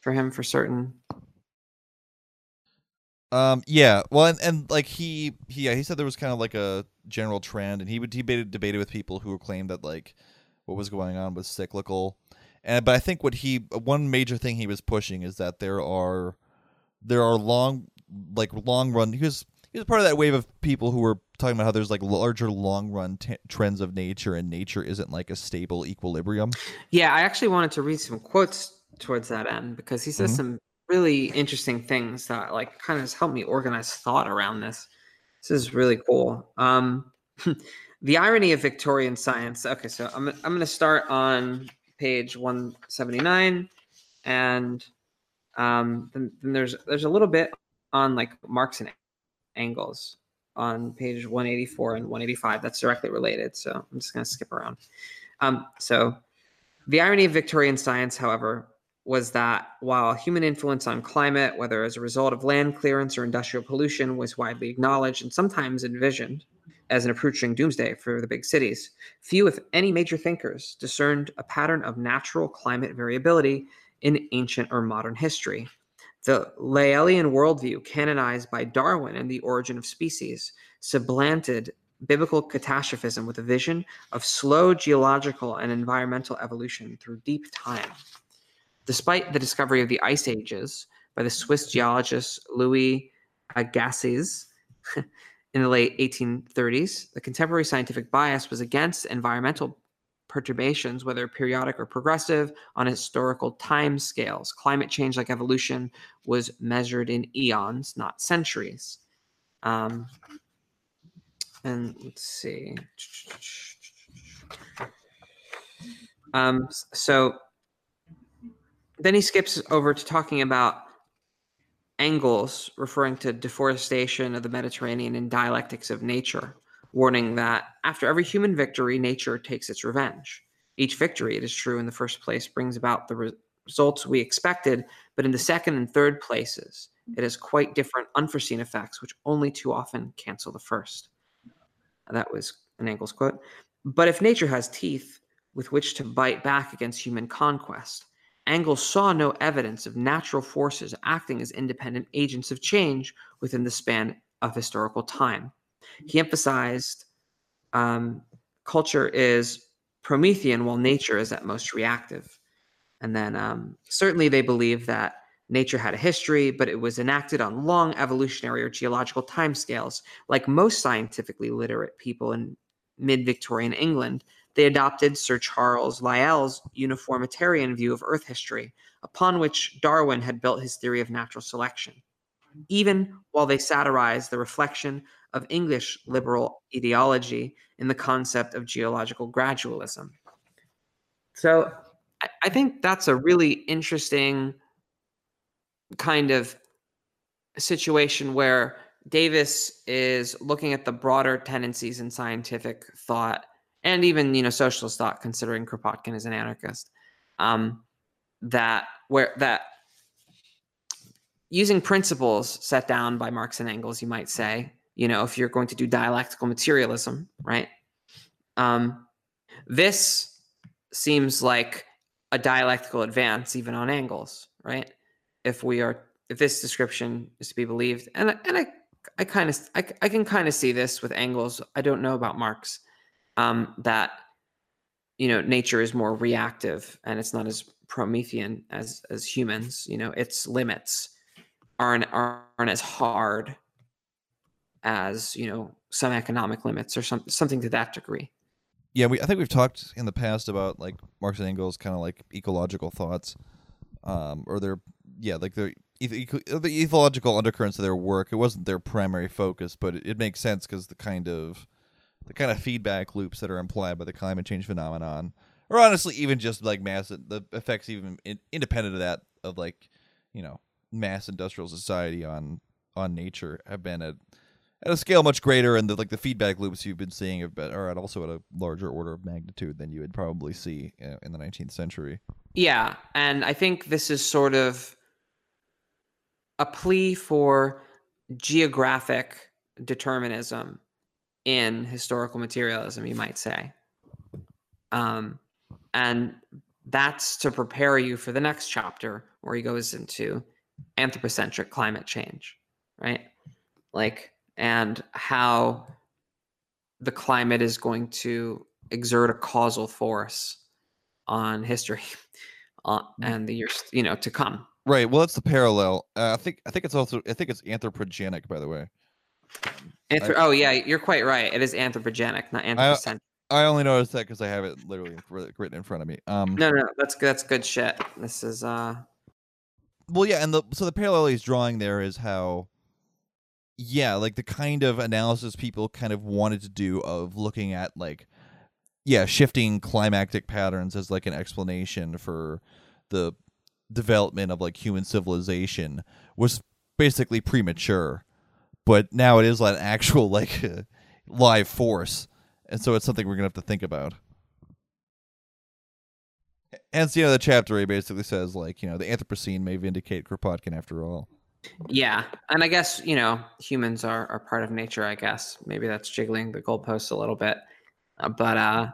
for him for certain. Um. Yeah. Well, and, and like he, he, yeah, he said there was kind of like a general trend, and he would debated debated with people who claimed that like what was going on was cyclical, and but I think what he one major thing he was pushing is that there are there are long like long run. He was he was part of that wave of people who were talking about how there's like larger long run t- trends of nature, and nature isn't like a stable equilibrium. Yeah, I actually wanted to read some quotes towards that end because he says Mhm. some really interesting things that like kind of has helped me organize thought around this. This is really cool. Um, [laughs] the irony of Victorian science. Okay, so I'm I'm going to start on page 179, and um, then, then there's there's a little bit on like Marx and Engels on page 184 and 185. That's directly related. So I'm just going to skip around. Um, so the irony of Victorian science, however, was that while human influence on climate, whether as a result of land clearance or industrial pollution, was widely acknowledged and sometimes envisioned as an approaching doomsday for the big cities, few, if any, major thinkers discerned a pattern of natural climate variability in ancient or modern history. The Lyellian worldview, canonized by Darwin in The Origin of Species, supplanted biblical catastrophism with a vision of slow geological and environmental evolution through deep time. Despite the discovery of the ice ages by the Swiss geologist Louis Agassiz [laughs] in the late 1830s, the contemporary scientific bias was against environmental perturbations, whether periodic or progressive, on historical time scales. Climate change, like evolution, was measured in eons, not centuries. Um, and let's see. Um, so then he skips over to talking about Engels, referring to deforestation of the Mediterranean and dialectics of nature, warning that after every human victory, nature takes its revenge. Each victory, it is true, in the first place, brings about the re- results we expected, but in the second and third places, it has quite different unforeseen effects, which only too often cancel the first. That was an Engels quote. But if nature has teeth with which to bite back against human conquest, Engels saw no evidence of natural forces acting as independent agents of change within the span of historical time. He emphasized um, culture is Promethean while nature is at most reactive. And then um, certainly they believe that nature had a history, but it was enacted on long evolutionary or geological timescales. Like most scientifically literate people in mid Victorian England, they adopted Sir Charles Lyell's uniformitarian view of Earth history, upon which Darwin had built his theory of natural selection, even while they satirized the reflection of English liberal ideology in the concept of geological gradualism. So I think that's a really interesting kind of situation where Davis is looking at the broader tendencies in scientific thought and even you know socialist thought, considering Kropotkin is an anarchist. Um, that where that using principles set down by Marx and Engels, you might say, you know, if you're going to do dialectical materialism, right? Um, this seems like a dialectical advance even on Engels, right? If we are if this description is to be believed, and and I I kind of I, I can kind of see this with Engels. I don't know about Marx um, that you know nature is more reactive and it's not as Promethean as as humans. You know, its limits aren't aren't as hard as you know some economic limits or some, something to that degree. Yeah, we I think we've talked in the past about like Marx and Engels kind of like ecological thoughts, um, or their yeah like their the ecological undercurrents of their work. It wasn't their primary focus, but it, it makes sense because the kind of the kind of feedback loops that are implied by the climate change phenomenon, or honestly, even just like mass the effects, even in, independent of that, of like you know mass industrial society on on nature, have been at at a scale much greater, and the like the feedback loops you've been seeing have been, are also at a larger order of magnitude than you would probably see in the 19th century. Yeah, and I think this is sort of a plea for geographic determinism in historical materialism, you might say. Um, and that's to prepare you for the next chapter where he goes into anthropocentric climate change, right? Like, and how the climate is going to exert a causal force on history [laughs] uh, and the years, you know, to come. Right. Well, that's the parallel. Uh, I think. I think it's also. I think it's anthropogenic, by the way. Anthro- I, oh yeah, you're quite right. It is anthropogenic, not anthropocentric. I, I only noticed that because I have it literally written in front of me. Um, no, no, that's that's good shit. This is uh. Well, yeah, and the so the parallel he's drawing there is how, yeah, like the kind of analysis people kind of wanted to do of looking at like, yeah, shifting climactic patterns as like an explanation for the development of like human civilization was basically premature but now it is like an actual [laughs] like live force, and so it's something we're gonna have to think about. Hence, you know, the chapter basically says like, you know, the Anthropocene may vindicate Kropotkin after all. Yeah, and I guess you know humans are are part of nature. I guess maybe that's jiggling the goalposts a little bit, uh, but uh,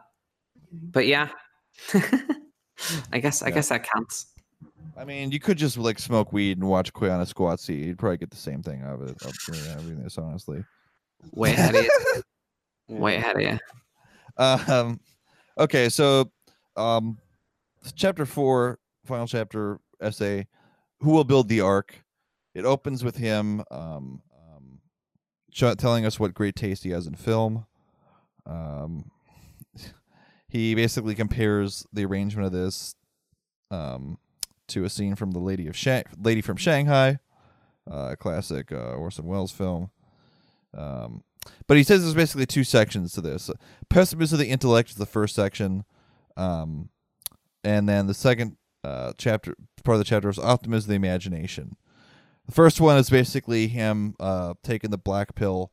but yeah, [laughs] I guess I yeah. guess that counts. I mean, you could just like smoke weed and watch Koyaanisqatsi. You'd probably get the same thing out of it. Of having this, honestly. Way ahead of you. [laughs] Way ahead of you. Um, okay, so um, chapter four, final chapter essay. Who will build the ark? It opens with him um, um, telling us what great taste he has in film. Um, [laughs] he basically compares the arrangement of this um, to a scene from the Lady of Lady from Shanghai, uh, classic uh, Orson Welles film. Um, but he says there's basically two sections to this. Pessimism of the intellect is the first section, um, and then the second uh, chapter part of the chapter is optimism of the imagination. The first one is basically him uh, taking the black pill,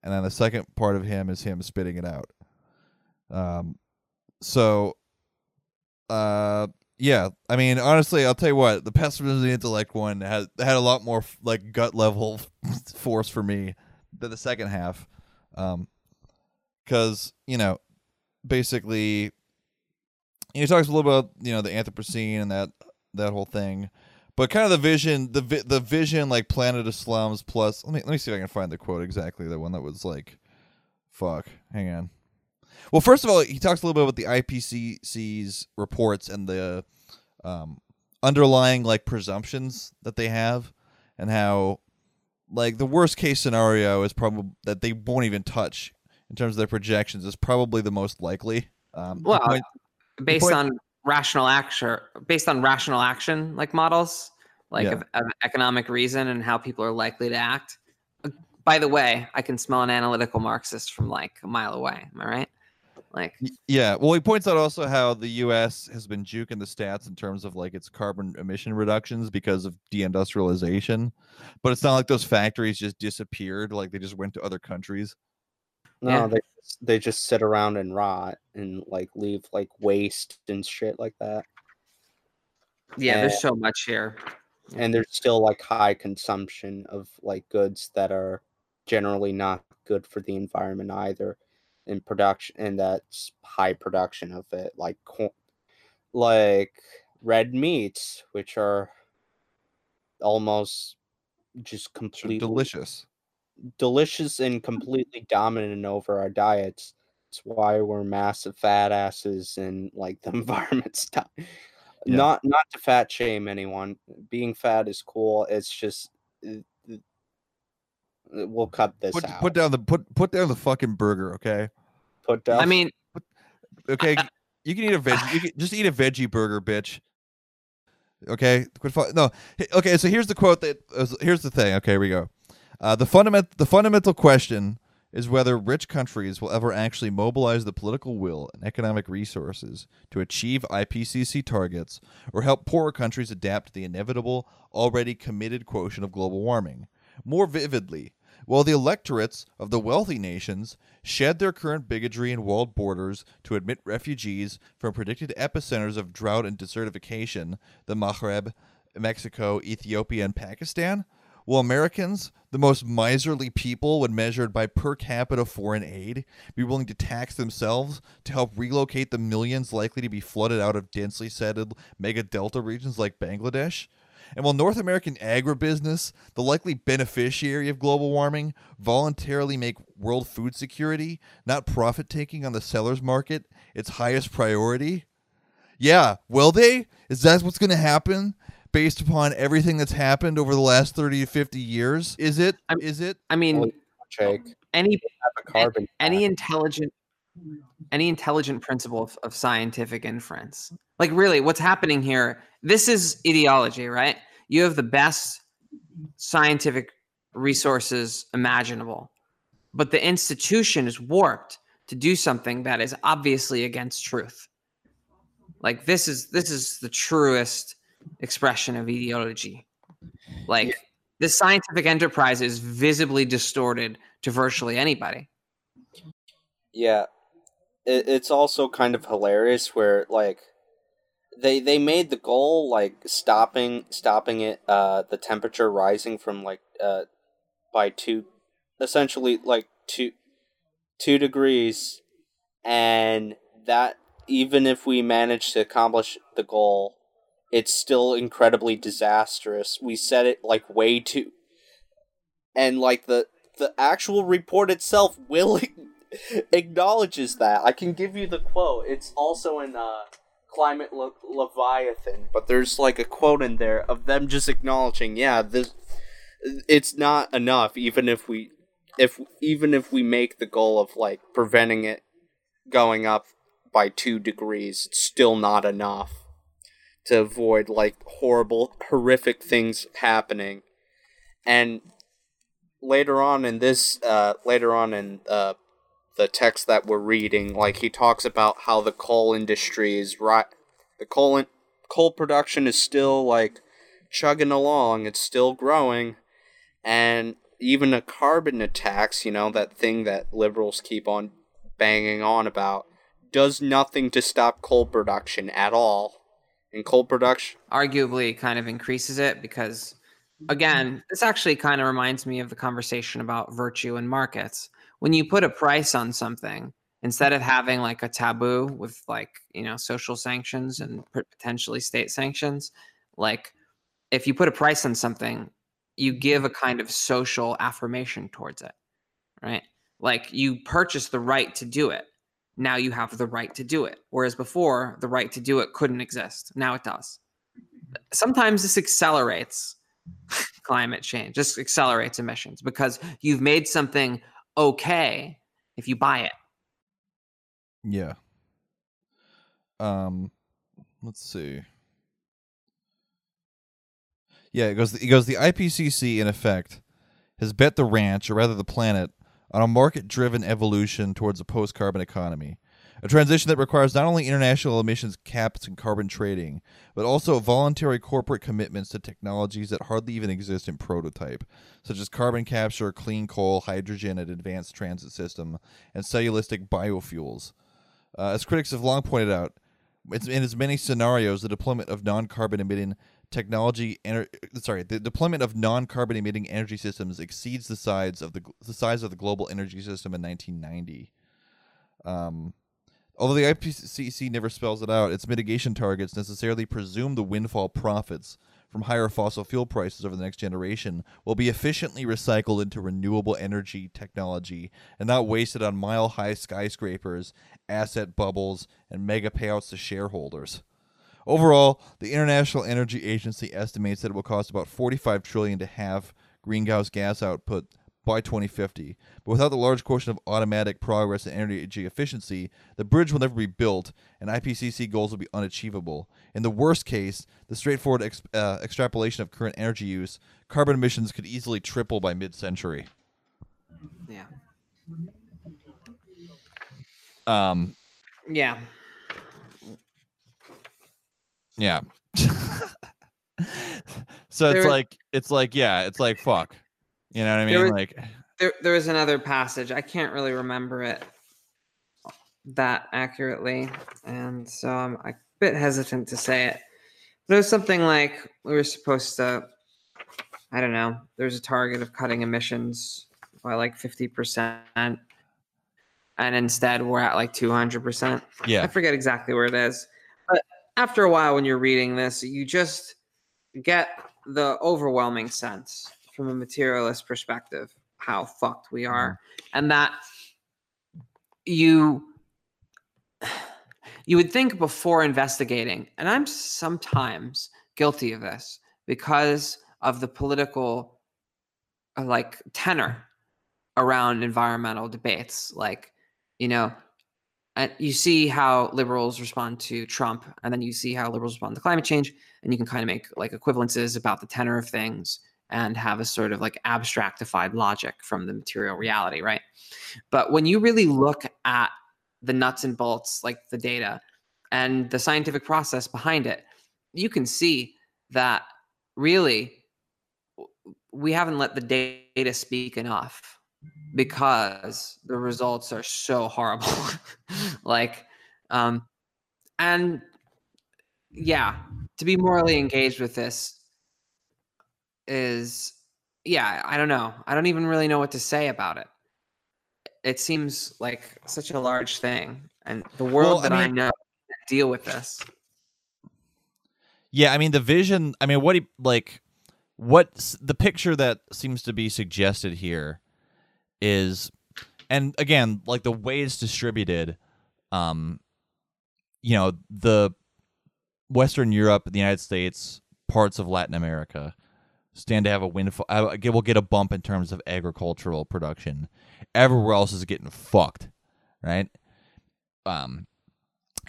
and then the second part of him is him spitting it out. Um, so, uh, yeah, I mean, honestly, I'll tell you what, the pessimism of the intellect one had had a lot more like gut level [laughs] force for me than the second half, um, because you know, basically, he talks a little about you know the Anthropocene and that that whole thing, but kind of the vision, the vi- the vision like Planet of Slums plus. Let me let me see if I can find the quote exactly. The one that was like, fuck, hang on. Well, first of all, he talks a little bit about the IPCC's reports and the um, underlying like presumptions that they have, and how like the worst case scenario is probably that they won't even touch in terms of their projections is probably the most likely. Um, Well, point- based point- on rational action based on rational action like models like Yeah. of, of economic reason and how people are likely to act Uh, by the way i can smell an analytical marxist from like a mile away am i right like Yeah, well, he points out also how the U.S. has been juking the stats in terms of like its carbon emission reductions because of deindustrialization, but it's not like those factories just disappeared; like they just went to other countries. No, Yeah. they just- they just sit around and rot and like leave like waste and shit like that. yeah there's so much here And there's still like high consumption of like goods that are generally not good for the environment either in production and that's high production of it like co- like red meats which are almost just So completely delicious. Delicious and completely dominant over our diets. It's why we're massive fat asses and like the [laughs] environment's di- Yeah. not not to fat shame anyone. Being fat is cool. It's just uh, uh, we'll cut this Put out. put down the put put down the fucking burger, okay? Put down. i mean Okay, you can eat a veg. You can just eat a veggie burger, bitch. Okay, quit. No, okay. So here's the quote that. Uh, here's the thing. Okay, here we go. Uh, the fundament. The fundamental question is whether rich countries will ever actually mobilize the political will and economic resources to achieve IPCC targets, or help poorer countries adapt to the inevitable, already committed quotient of global warming. More vividly, while the electorates of the wealthy nations shed their current bigotry and walled borders to admit refugees from predicted epicenters of drought and desertification, the Maghreb, Mexico, Ethiopia, and Pakistan, will Americans, the most miserly people when measured by per capita foreign aid, be willing to tax themselves to help relocate the millions likely to be flooded out of densely settled mega delta regions like Bangladesh? And will North American agribusiness, the likely beneficiary of global warming, voluntarily make world food security, not profit taking on the seller's market, its highest priority? Yeah, will they? Is that what's going to happen based upon everything that's happened over the last 30 to 50 years? Is it? I'm- Is it? i mean Holy Jake, any have a carbon. any tax. intelligent any intelligent principle of, of scientific inference like really what's happening here this is ideology right you have the best scientific resources imaginable but the institution is warped to do something that is obviously against truth like this is this is the truest expression of ideology like the scientific enterprise is visibly distorted to virtually anybody. Yeah, it, it's also kind of hilarious where like they they made the goal like stopping stopping it uh the temperature rising from like uh by two essentially like two two degrees. And that even if we manage to accomplish the goal it's still incredibly disastrous. We said it like way too and like the the actual report itself will [laughs] acknowledges that. I can give you the quote. It's also in uh Climate Le- Leviathan, but there's like a quote in there of them just acknowledging, yeah, this it's not enough even if we if even if we make the goal of like preventing it going up by 2 degrees, it's still not enough to avoid like horrible horrific things happening. And later on in this uh later on in uh the text that we're reading, like he talks about how the coal industry is right the coal in- coal production is still like chugging along, it's still growing and even a carbon tax, you know, that thing that liberals keep on banging on about, does nothing to stop coal production at all. And coal production? Arguably kind of increases it because again this actually kind of reminds me of the conversation about virtue and markets. When you put a price on something instead of having like a taboo with like you know social sanctions and potentially state sanctions like if you put a price on something you give a kind of social affirmation towards it right? Like you purchase the right to do it now you have the right to do it whereas before the right to do it couldn't exist now it does sometimes this accelerates [laughs] climate change just accelerates emissions because you've made something okay if you buy it Yeah. Um, let's see. Yeah, it goes. It goes. The IPCC, in effect, has bet the ranch, or rather the planet, on a market-driven evolution towards a post-carbon economy, a transition that requires not only international emissions caps and carbon trading, but also voluntary corporate commitments to technologies that hardly even exist in prototype, such as carbon capture, clean coal, hydrogen, and advanced transit system, and cellulosic biofuels. Uh, as critics have long pointed out, in as many scenarios, the deployment of non-carbon emitting technology, ener- sorry, the deployment of non-carbon emitting energy systems exceeds the size of the the size of the global energy system in 1990. Um, although the IPCC never spells it out, its mitigation targets necessarily presume the windfall profits from higher fossil fuel prices over the next generation will be efficiently recycled into renewable energy technology and not wasted on mile high skyscrapers, asset bubbles, and mega payouts to shareholders. Overall, the International Energy Agency estimates that it will cost about 45 trillion to have greenhouse gas output by 2050. But without the large quotient of automatic progress in energy efficiency, the bridge will never be built, and IPCC goals will be unachievable. In the worst case, the straightforward ex- uh, extrapolation of current energy use, carbon emissions could easily triple by mid-century. yeah Um, yeah yeah. [laughs] so it's like it's like yeah, it's like fuck. You know what I mean? There was- like there there was another passage i can't really remember it that accurately and so i'm a bit hesitant to say it but it was something like we were supposed to i don't know there's a target of cutting emissions by like 50% and instead we're at like 200% Yeah, I forget exactly where it is. After a while, when you're reading this, you just get the overwhelming sense from a materialist perspective how fucked we are. And that you you would think before investigating, and I'm sometimes guilty of this because of the political uh, like tenor around environmental debates like you know and you see how liberals respond to Trump, and then you see how liberals respond to climate change, and you can kind of make like equivalences about the tenor of things and have a sort of like abstractified logic from the material reality, right? But when you really look at the nuts and bolts, like the data and the scientific process behind it, you can see that really we haven't let the data speak enough because the results are so horrible [laughs] like um and yeah to be morally engaged with this is yeah i don't know i don't even really know what to say about it it seems like such a large thing and the world Well, I that i mean- know deal with this Yeah, I mean the vision. I mean, what he like, what the picture that seems to be suggested here is, and again, like the way it's distributed, um, you know, the Western Europe, the United States, parts of Latin America stand to have a windfall. Will get a bump in terms of agricultural production. Everywhere else is getting fucked, right? Um,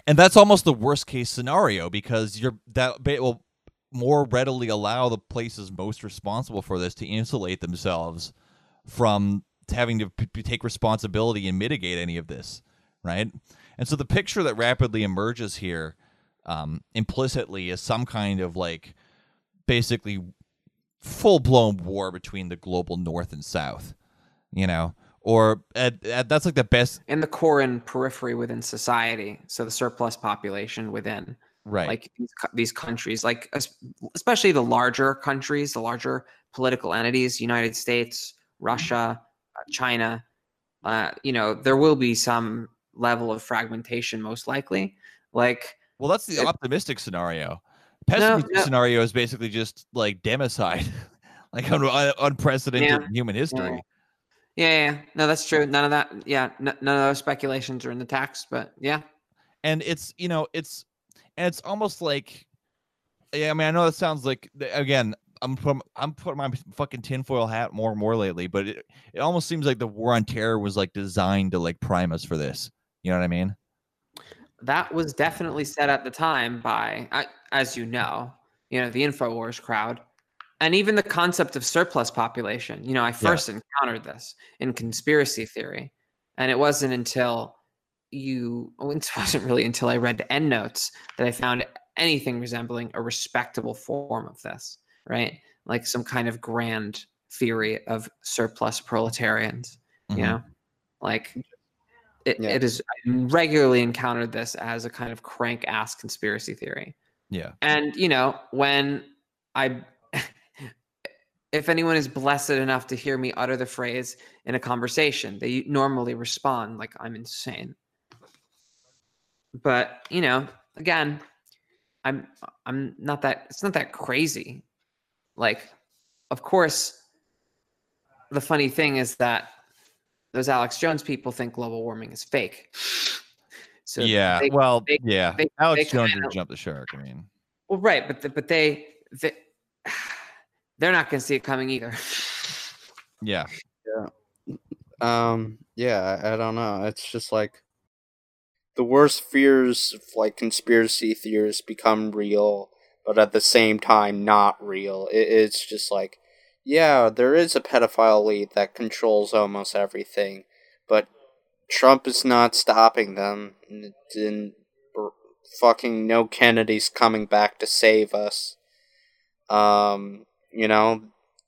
and that's almost the worst case scenario because you're that will more readily allow the places most responsible for this to insulate themselves from having to p- take responsibility and mitigate any of this, right? And so the picture that rapidly emerges here, um, implicitly, is some kind of like basically full blown war between the global north and south, you know, or at, at, that's like the best, in the core and periphery within society. So the surplus population within, right? like these, these countries, like especially the larger countries, the larger political entities, United States, Russia, uh, China. Uh, you know, there will be some level of fragmentation, most likely. Like, Well, that's the It- optimistic scenario. Pessimistic no. scenario is basically just like democide, [laughs] like un- un- unprecedented Yeah. in human history. yeah, yeah, yeah. no, that's true. None of that, yeah, n- none of those speculations are in the text, but yeah, And it's you know it's and it's almost like yeah. I mean, I know that sounds like again. I'm putting, I'm putting my fucking tinfoil hat more and more lately, but it, it almost seems like the war on terror was like designed to like prime us for this. You know what I mean? that was definitely set at the time by, as you know, you know, the Infowars crowd, and even the concept of surplus population. You know, I first encountered this in conspiracy theory, and it wasn't until you, [laughs] it wasn't really until I read the endnotes that I found anything resembling a respectable form of this, right? Like some kind of grand theory of surplus proletarians Mhm. you know like it, Yeah. it is I regularly encountered this as a kind of crank ass conspiracy theory Yeah. and you know when i [laughs] if anyone is blessed enough to hear me utter the phrase in a conversation they normally respond like i'm insane but you know again i'm i'm not that it's not that crazy like of course the funny thing is that those alex jones people think global warming is fake so yeah. they- well, they- yeah. they- Alex they Jones kinda- jumped the shark. I mean, well right but the, but they, they [sighs] they're not going to see it coming either yeah. Yeah. Um, yeah, I, I don't know. It's just like the worst fears of like conspiracy theories become real, but at the same time not real. It, it's just like, yeah, there is a pedophile elite that controls almost everything, but Trump is not stopping them. And, fucking no Kennedy's coming back to save us. Um, you know,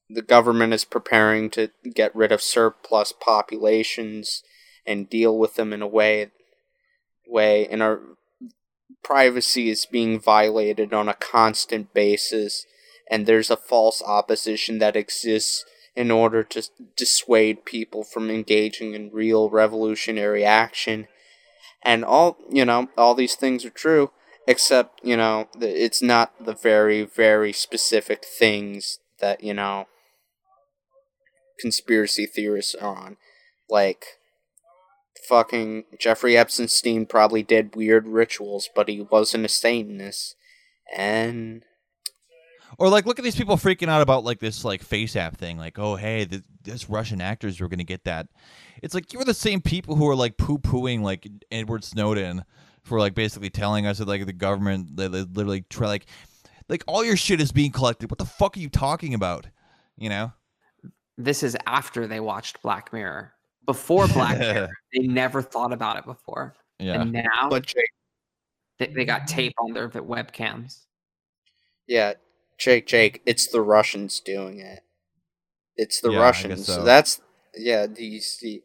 the government is preparing to get rid of surplus populations and deal with them in a way way and our privacy is being violated on a constant basis and there's a false opposition that exists in order to dissuade people from engaging in real revolutionary action. And all you know all these things are true except you know it's not the very very specific things that you know conspiracy theorists are on. Like fucking jeffrey epstein probably did weird rituals but he wasn't a satanist. And Or like, look at these people freaking out about like this like face app thing. Like, oh hey, th- this Russian actors are gonna get that. It's like you're the same people who are like poo pooing like Edward Snowden for like basically telling us that like the government they, they literally try like like all your shit is being collected. What the fuck are you talking about? You know? this is after they watched black mirror before black [laughs] mirror they never thought about it before Yeah. and now but they, they got tape on their webcams yeah jake jake it's the russians doing it. It's the Yeah, russians. so. that's yeah the, the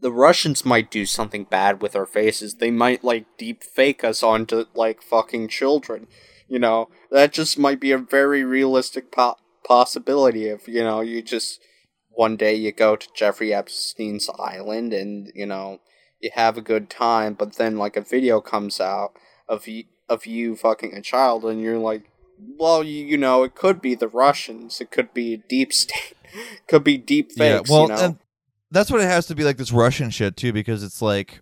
the russians might do something bad with our faces. They might like deep fake us onto like fucking children you know? That just might be a very realistic po- possibility if you know you just one day you go to jeffrey epstein's island and you know you have a good time but then like a video comes out of you of you fucking a child and you're like well, you, you know, it could be the Russians. It could be deep state. [laughs] could be deep fakes. Yeah, well, you know? that's what it has to be like this Russian shit too, because it's like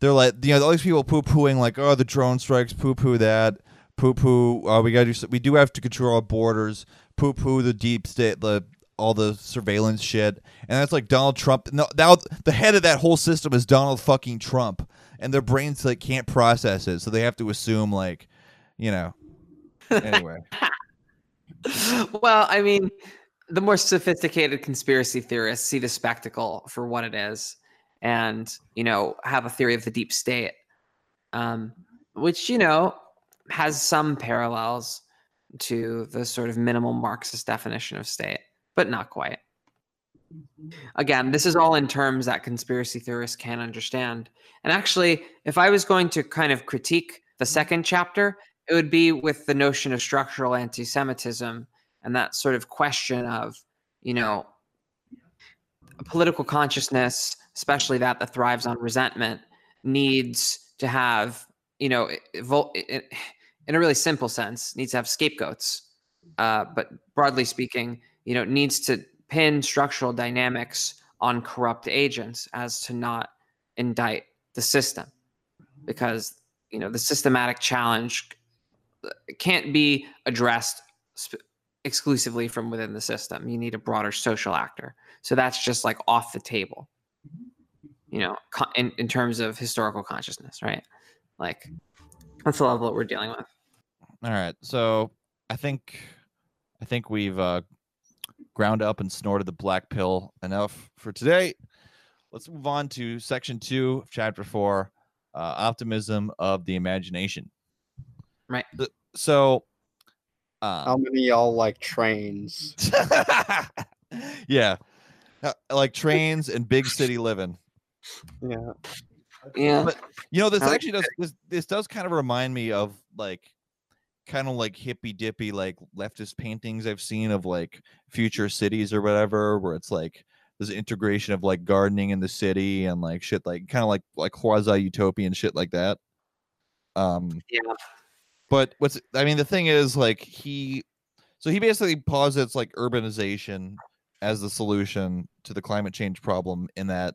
they're like you know all these people poo pooing like oh the drone strikes poo poo that poo poo uh, we got to do we do have to control our borders poo poo the deep state the all the surveillance shit and that's like Donald Trump no, now the head of that whole system is Donald fucking Trump and their brains like can't process it so they have to assume like you know anyway [laughs] well, I mean, the more sophisticated conspiracy theorists see the spectacle for what it is and, you know, have a theory of the deep state, um, which, you know, has some parallels to the sort of minimal Marxist definition of state, but not quite. Again, this is all in terms that conspiracy theorists can understand. And actually, if I was going to kind of critique the second chapter, it would be with the notion of structural anti-Semitism and that sort of question of, you know, political consciousness, especially that that thrives on resentment, needs to have, you know, in a really simple sense, needs to have scapegoats. Uh, but broadly speaking, you know, needs to pin structural dynamics on corrupt agents as to not indict the system because you know the systematic challenge can't be addressed sp- exclusively from within the system. You need a broader social actor. So that's just like off the table, you know, in, in terms of historical consciousness, right? Like that's the level that we're dealing with. All right. So I think I think we've uh, ground up and snorted the black pill enough for today. Let's move on to section two chapter four, uh, optimism of the imagination. Right. So, uh, how many y'all like trains? [laughs] yeah, uh, like trains and big city living. Yeah, yeah. But you know, this actually does this. This does kind of remind me of like kind of like hippy dippy like leftist paintings I've seen of like future cities or whatever, where it's like there's integration of like gardening in the city and like shit like kind of like like quasi utopian shit like that. Um, yeah. But what's I mean, the thing is, like he, so he basically posits like urbanization as the solution to the climate change problem. In that,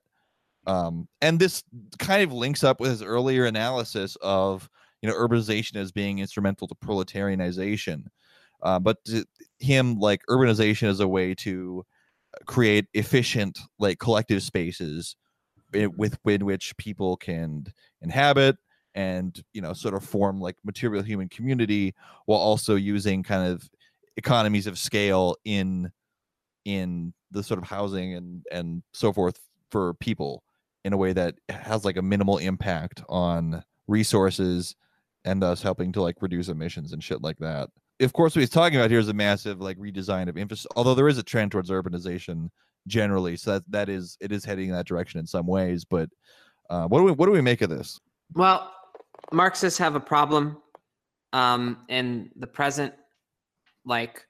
um, and this kind of links up with his earlier analysis of you know urbanization as being instrumental to proletarianization. Uh, but to him, like urbanization is a way to create efficient, like collective spaces with in which people can inhabit and you know sort of form like material human community while also using kind of economies of scale in in the sort of housing and and so forth for people in a way that has like a minimal impact on resources and thus helping to like reduce emissions and shit like that. Of course, what he's talking about here is a massive like redesign of infrastructure. Although there is a trend towards urbanization generally, so that that is it is heading in that direction in some ways. But uh, what do we what do we make of this? Well, Marxists have a problem um, in the present. Like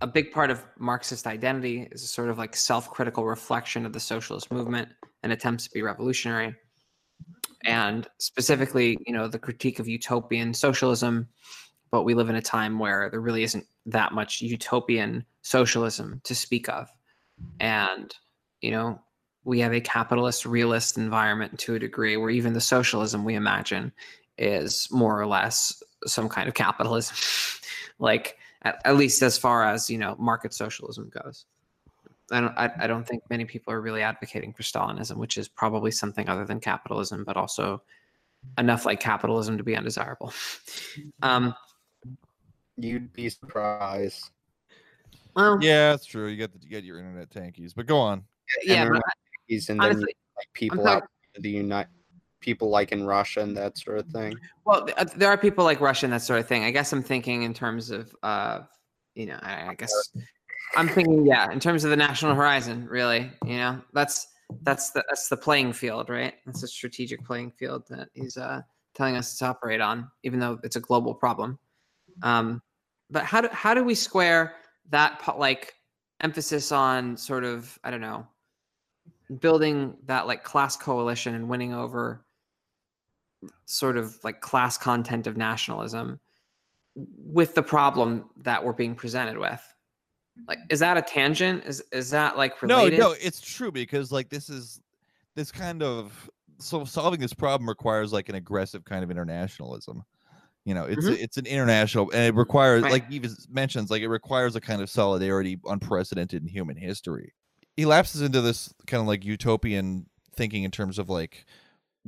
a big part of Marxist identity is a sort of like self-critical reflection of the socialist movement and attempts to be revolutionary. And specifically, you know, the critique of utopian socialism. But we live in a time where there really isn't that much utopian socialism to speak of. And, you know, we have a capitalist realist environment to a degree where even the socialism we imagine is more or less some kind of capitalism [laughs] like at, at, least as far as you know market socialism goes. I don't, I, I don't think many people are really advocating for stalinism which is probably something other than capitalism but also enough like capitalism to be undesirable. [laughs] Um you'd be surprised. Well yeah that's true. You get the, you get your internet tankies but go on. Yeah in honestly, like people out the United people like in Russia and that sort of thing. Well, uh, there are people like Russia and that sort of thing. I guess I'm thinking in terms of, uh, you know, I, I guess I'm thinking, yeah, in terms of the national horizon, really. You know, that's that's the that's the playing field, right? That's a strategic playing field that he's uh, telling us to operate on, even though it's a global problem. Um, but how do how do we square that like emphasis on sort of I don't know building that like class coalition and winning over sort of like class content of nationalism with the problem that we're being presented with. Like, is that a tangent? Is is that like related? No, no, it's true because like this is this kind of so solving this problem requires like an aggressive kind of internationalism. You know, it's Mhm. it's an international and it requires Right. like even mentions like it requires a kind of solidarity unprecedented in human history. He lapses into this kind of like utopian thinking in terms of like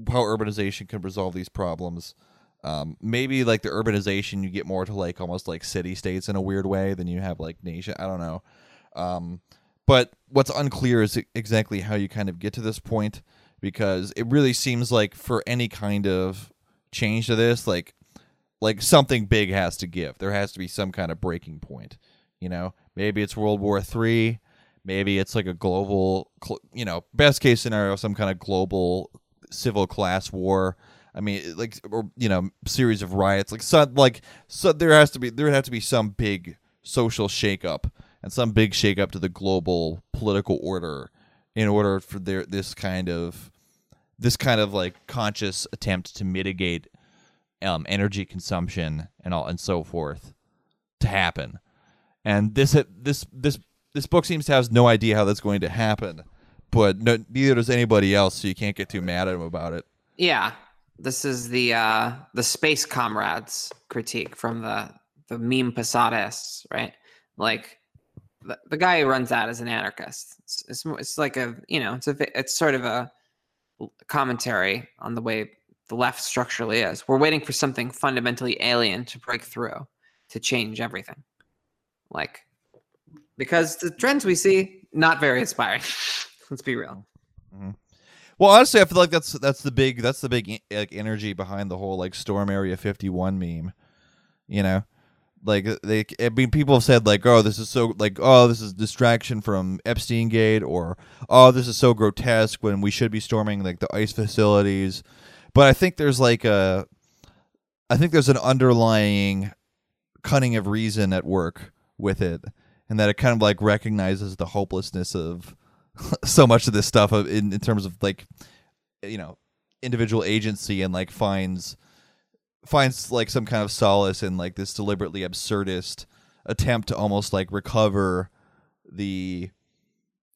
how urbanization can resolve these problems. Um, maybe like the urbanization, you get more to like almost like city states in a weird way than you have like nation. I don't know. Um, but what's unclear is exactly how you kind of get to this point because it really seems like for any kind of change to this, like like something big has to give. There has to be some kind of breaking point. You know, maybe it's World War Three. Maybe it's like a global, you know, best case scenario, some kind of global civil class war. I mean, like, or you know, series of riots. Like, so, like, so there has to be there would have to be some big social shakeup and some big shakeup to the global political order in order for there this kind of this kind of like conscious attempt to mitigate um, energy consumption and all and so forth to happen. And this this this this book seems to have no idea how that's going to happen, but no, neither does anybody else. So you can't get too mad at him about it. Yeah, this is the uh the space comrades critique from the the meme Posadists, right? Like the, the guy who runs that is an anarchist. It's, it's it's like a you know it's a it's sort of a commentary on the way the left structurally is. We're waiting for something fundamentally alien to break through to change everything. Like because the trends we see not very inspiring. [laughs] Let's be real. Mm-hmm. Well, honestly, I feel like that's that's the big that's the big like energy behind the whole like Storm Area Fifty One meme. You know, like they I mean people have said like oh this is so like oh this is distraction from Epstein Gate or oh this is so grotesque when we should be storming like the ice facilities. But I think there's like a I think there's an underlying cunning of reason at work with it and that it kind of like recognizes the hopelessness of [laughs] so much of this stuff in, in terms of like you know individual agency and like finds finds like some kind of solace in like this deliberately absurdist attempt to almost like recover the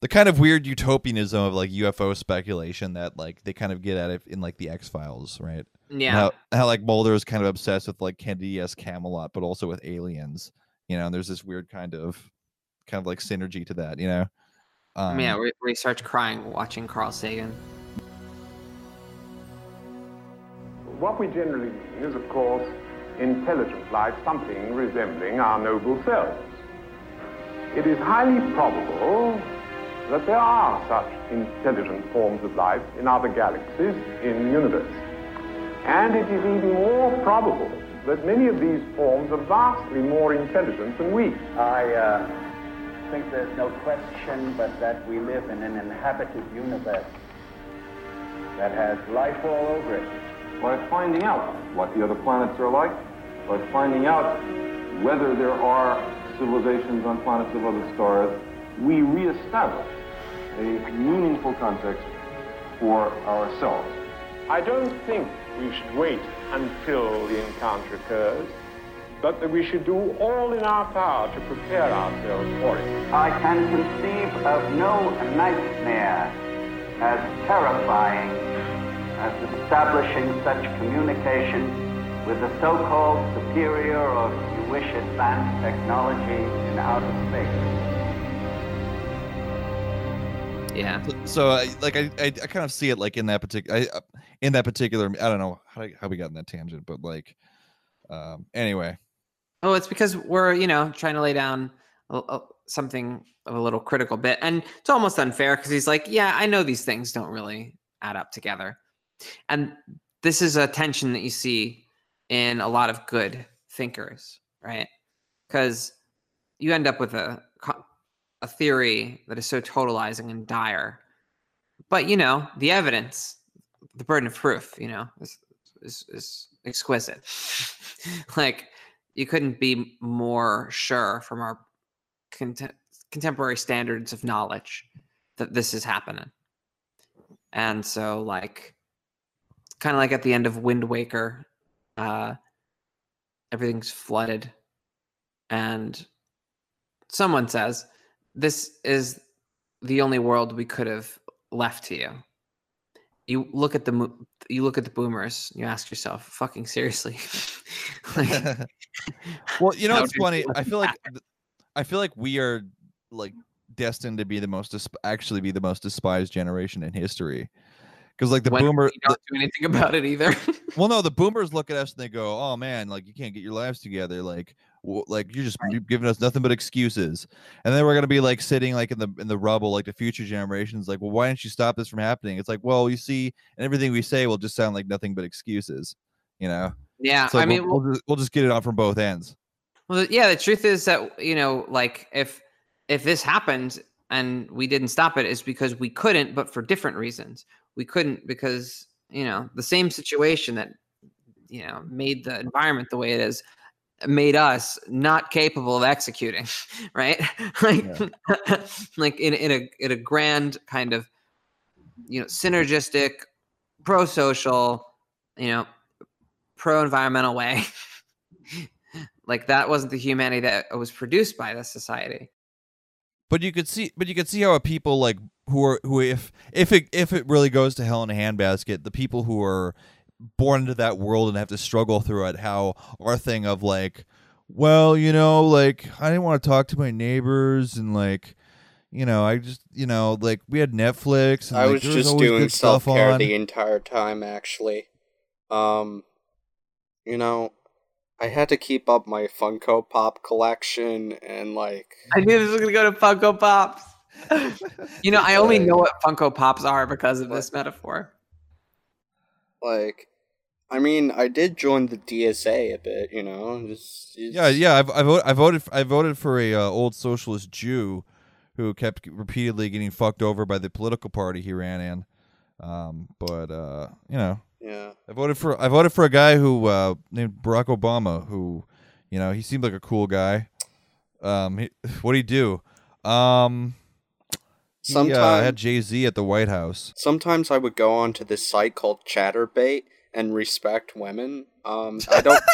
the kind of weird utopianism of like UFO speculation that like they kind of get at it in like the X Files, right? Yeah. How, how like Mulder is kind of obsessed with like Kennedy S Camelot, but also with aliens, you know. And there's this weird kind of kind of like synergy to that, you know. Um, yeah, we, we start crying watching Carl Sagan. What we generally mean is, of course, intelligent life, something resembling our noble selves. It is highly probable that there are such intelligent forms of life in other galaxies in the universe. And it is even more probable that many of these forms are vastly more intelligent than we. I uh, think there's no question but that we live in an inhabited universe that has life all over it. by finding out what the other planets are like, by finding out whether there are civilizations on planets of other stars, we reestablish a meaningful context for ourselves. I don't think we should wait until the encounter occurs, but that we should do all in our power to prepare ourselves for it. I can conceive of no nightmare as terrifying as establishing such communication with the so-called superior or, if you wish, advanced technology in outer space. Yeah. so I, like I, I I kind of see it like in that particular I, uh, in that particular I don't know how how we got in that tangent, but like um anyway. Oh, it's because we're, you know, trying to lay down a, a- something of a little critical bit. And it's almost unfair because he's like, yeah, I know these things don't really add up together. And this is a tension that you see in a lot of good thinkers, right? Because you end up with a a theory that is so totalizing and dire. But you know, the evidence, the burden of proof, you know, is is, is exquisite. [laughs] like you couldn't be more sure from our contem- contemporary standards of knowledge that this is happening. And so, like, kind of like at the end of Wind Waker, uh, everything's flooded and someone says this is the only world we could have left to you you look at the you look at the boomers you ask yourself fucking seriously [laughs] like, [laughs] [laughs] well, you know How what's do you funny? I feel like I feel like we are like destined to be the most actually be the most despised generation in history. Because like the when boomer, don't do anything about it either [laughs] well, no, the boomers look at us and they go, "Oh man, like you can't get your lives together. Like, w- like you're just you're giving us nothing but excuses." And then we're gonna be like sitting like in the in the rubble, like the future generations, like, "Well, why didn't you stop this from happening?" It's like, well, you see, and everything we say will just sound like nothing but excuses. You know, yeah so i mean we'll, we'll, just, we'll just get it on from both ends. Well, yeah, the truth is that you know, like if if this happened and we didn't stop it, is because we couldn't, but for different reasons. We couldn't because you know the same situation that you know made the environment the way it is uh, made us not capable of executing, [laughs] right? [laughs] like [laughs] like in in a in a grand kind of you know synergistic, pro social, you know, pro environmental way. like that wasn't the humanity that was produced by this society. But you could see, but you could see how people like who are who if if it if it really goes to hell in a handbasket, the people who are born into that world and have to struggle through it, how our thing of like, well, you know, like I didn't want to talk to my neighbors and like, you know, I just you know like we had Netflix. And, I like, was just always doing stuff self care the entire time, actually. Um, you know, I had to keep up my Funko Pop collection and like. I knew this was gonna go to Funko Pops. [laughs] you know, I only know what Funko Pops are because of this metaphor. Like, I mean, I did join the DSA a bit, you know. Just, Yeah, yeah. I've, I voted. I voted. I voted for a uh, old socialist Jew who kept repeatedly getting fucked over by the political party he ran in. Um, but uh, you know, yeah. I voted for. I voted for a guy who uh, named Barack Obama. Who, you know, he seemed like a cool guy. Um, he, [sighs] what would he do? Um, he uh, had Jay Z at the White House. Sometimes I would go on to this site called Chaturbate and respect women. Um, I don't. [laughs]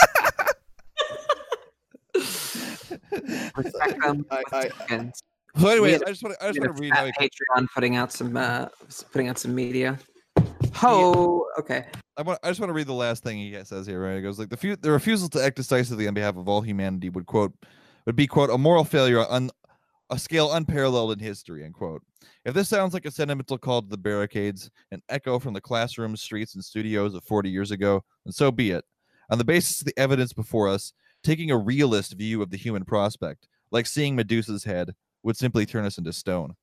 Respect them. [laughs] I, I, And So anyway, I just want. to. I just we want to had read a how he fat Patreon putting out some uh, putting out some media. Ho, okay. I want. I just want to read the last thing he says here. Right, it goes like the fu- the refusal to act decisively on behalf of all humanity would quote would be quote a moral failure on a scale unparalleled in history. End quote. If this sounds like a sentimental call to the barricades, an echo from the classrooms, streets, and studios of 40 years ago, then so be it. On the basis of the evidence before us, taking a realist view of the human prospect, like seeing Medusa's head, would simply turn us into stone.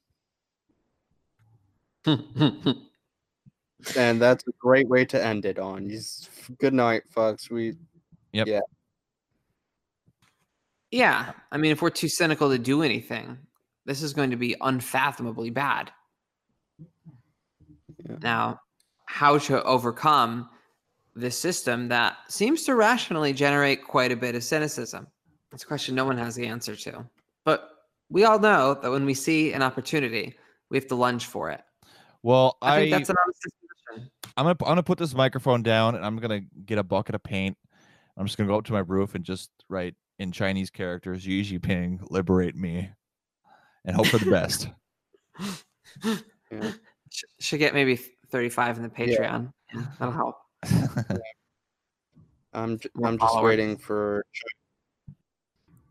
[laughs] and that's a great way to end it on. Just- Good night, folks. We yep. yeah, yeah. I mean, if we're too cynical to do anything, this is going to be unfathomably bad. Yeah. Now, how to overcome this system that seems to rationally generate quite a bit of cynicism? It's a question no one has the answer to. But we all know that when we see an opportunity, we have to lunge for it. Well, I, I, think that's an honest disposition. I'm gonna I'm gonna put this microphone down and I'm gonna get a bucket of paint. I'm just gonna go up to my roof and just write in Chinese characters Xi Jinping liberate me and hope for the best. [laughs] yeah. Should get maybe 35 in the Patreon. Yeah, that'll help. [laughs] I'm j- More I'm just waiting for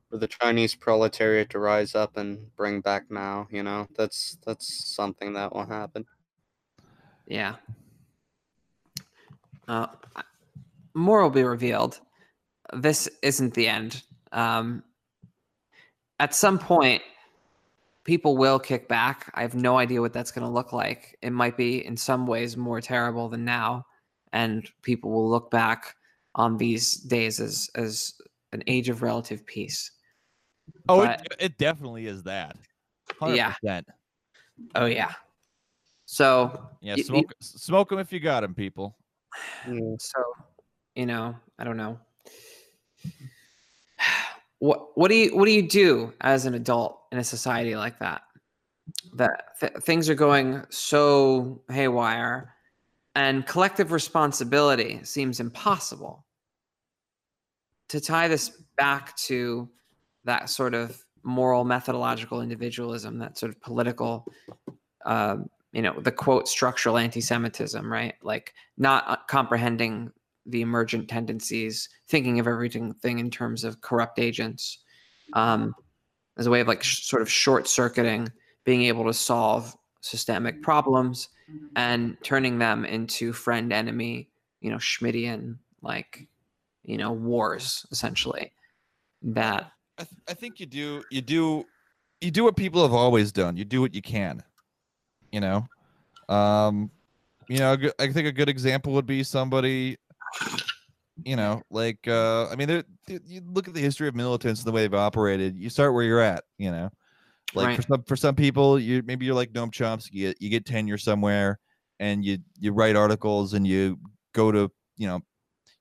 for the Chinese proletariat to rise up and bring back Mao. You know, that's that's something that will happen. Yeah. Uh, more will be revealed. This isn't the end. Um, at some point, people will kick back. I have no idea what that's going to look like. It might be in some ways more terrible than now, and people will look back on these days as as an age of relative peace. oh, But- it, it definitely is that. Yeah. 100%. Oh yeah. So Yeah, smoke smoke them if you got them, people. Mm, so you know i don't know. [sighs] What what do you what do you do as an adult in a society like that? That th- things are going so haywire and collective responsibility seems impossible to tie this back to that sort of moral methodological individualism, that sort of political, uh, you know, the quote structural anti-Semitism, right? Like not uh, comprehending the emergent tendencies, thinking of everything thing in terms of corrupt agents, um, as a way of like sh- sort of short circuiting, being able to solve systemic problems and turning them into friend enemy, you know, Schmittian like, you know, wars essentially. That I, th- I think you do you do you do what people have always done. You do what you can. You know, um, you know, I think a good example would be somebody, you know, like uh, I mean, you look at the history of militants and the way they've operated. You start where you're at. You know, like for some for some people, you maybe you're like Noam Chomsky. You, you get tenure somewhere, and you you write articles and you go to you know,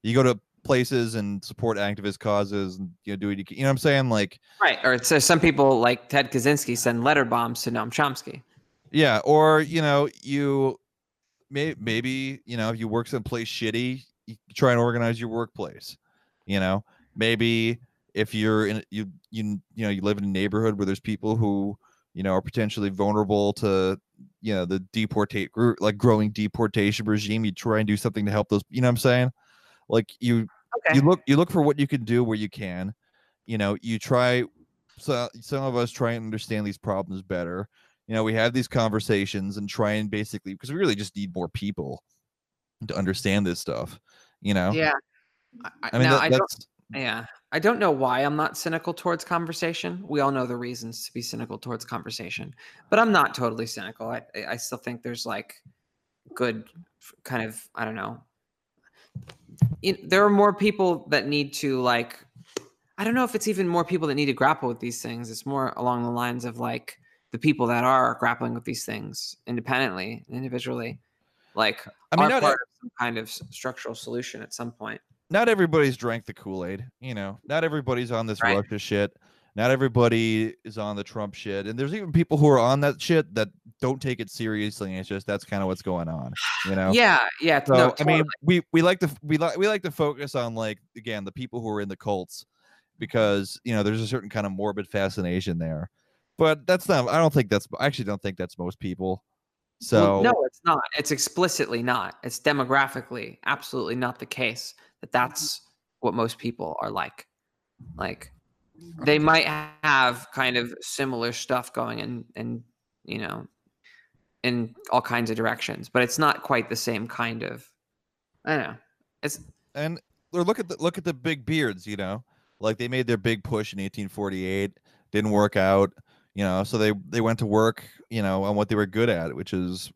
you go to places and support activist causes and you know do what you. You know what I'm saying? Like. right. Or so some people like Ted Kaczynski send letter bombs to Noam Chomsky. Yeah, or you know, you may maybe you know if you work someplace shitty, you try and organize your workplace. You know, maybe if you're in you you you know you live in a neighborhood where there's people who you know are potentially vulnerable to you know the deportate group like growing deportation regime, you try and do something to help those. You know what I'm saying? Like you Okay. you look you look for what you can do where you can. You know, you try. So some of us try and understand these problems better you know we have these conversations and try and basically because we really just need more people to understand this stuff you know Yeah. I, I, i mean now, that, I don't, that's yeah. I don't know why I'm not cynical towards conversation. We all know the reasons to be cynical towards conversation, but I'm not totally cynical. I, I I still think there's like good kind of, I don't know. It, there are more people that need to like, I don't know if it's even more people that need to grapple with these things. It's more along the lines of like the people that are grappling with these things independently, individually, like I mean, are not part e- of some kind of structural solution at some point. not everybody's drank the kool-aid you know not everybody's on this Right. russia shit not everybody is on the trump shit and there's even people who are on that shit that don't take it seriously it's just that's kind of what's going on you know Yeah, yeah. So no, I mean, we we like to we like we like to focus on like again the people who are in the cults because you know there's a certain kind of morbid fascination there, but that's not. I don't think that's. I actually don't think that's most people. So Well, no, it's not. It's explicitly not. It's demographically absolutely not the case that that's what most people are like. Like they might have kind of similar stuff going in and you know in all kinds of directions, but it's not quite the same kind of I don't know. It's and look at the look at the big beards. You know, like they made their big push in 1848, didn't work out. You know, so they they went to work. You know, on what they were good at, which is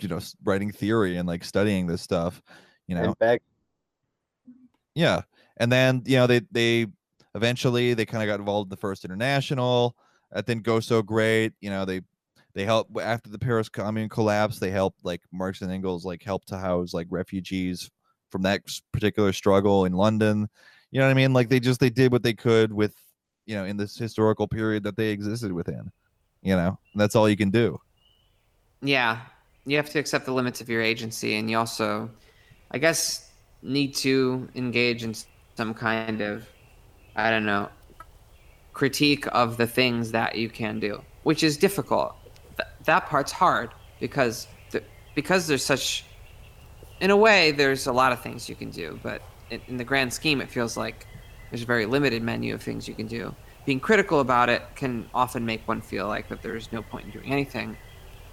you know writing theory and like studying this stuff. You know, And beg Yeah, and then you know they they eventually they kind of got involved in the first international. That didn't go so great. You know they they helped after the Paris Commune collapse They helped like Marx and Engels like help to house like refugees from that particular struggle in London. You know what I mean? Like they just they did what they could with you know in this historical period that they existed within. You know, that's all you can do. yeah, you have to accept the limits of your agency and you also I guess need to engage in some kind of I don't know critique of the things that you can do, which is difficult. Th- that part's hard because because there's such in a way there's a lot of things you can do, but in, in the grand scheme it feels like there's a very limited menu of things you can do. Being critical about it can often make one feel like that there's no point in doing anything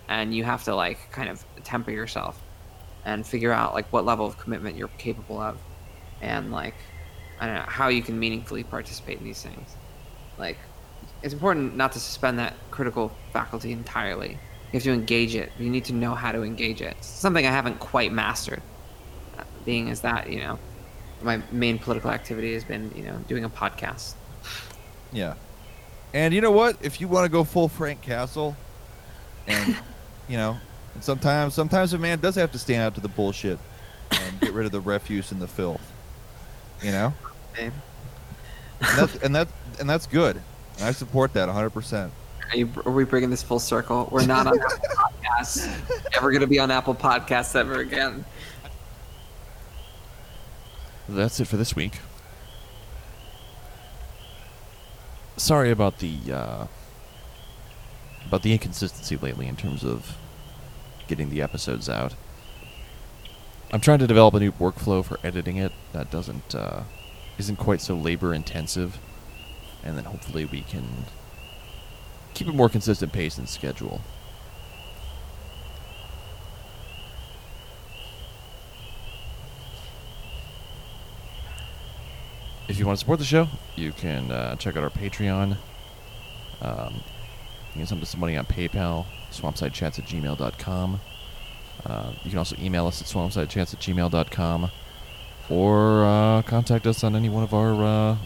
and you have to like kind of temper yourself and figure out like what level of commitment you're capable of and like I don't know how you can meaningfully participate in these things. Like it's important not to suspend that critical faculty entirely. You have to engage it. You need to know how to engage it. It's something I haven't quite mastered. uh, Being as that you know, my main political activity has been you know doing a podcast. Yeah. And you know what? If you want to go full Frank Castle, and [laughs] you know, and sometimes sometimes a man does have to stand out to the bullshit and get rid of the refuse and the filth. You know, Okay. and that's and that and that's good. And I support that 100. percent Are, you, are we bringing this full circle? We're not on Apple [laughs] Podcasts. Ever going to be on Apple Podcasts ever again? that's it for this week. Sorry about the uh, about the inconsistency lately in terms of getting the episodes out. I'm trying to develop a new workflow for editing it that doesn't uh, isn't quite so labor intensive, and then hopefully we can keep a more consistent pace and schedule. If you want to support the show, you can uh, check out our Patreon. Um, you can send us some money on PayPal, swampsidechats at gmail.com. Uh, you can also email us at swampsidechats at gmail.com or uh, contact us on any one of our uh,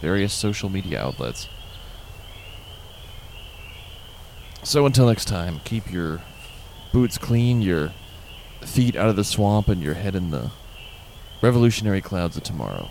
various social media outlets. So until next time, keep your boots clean, your feet out of the swamp, and your head in the revolutionary clouds of tomorrow.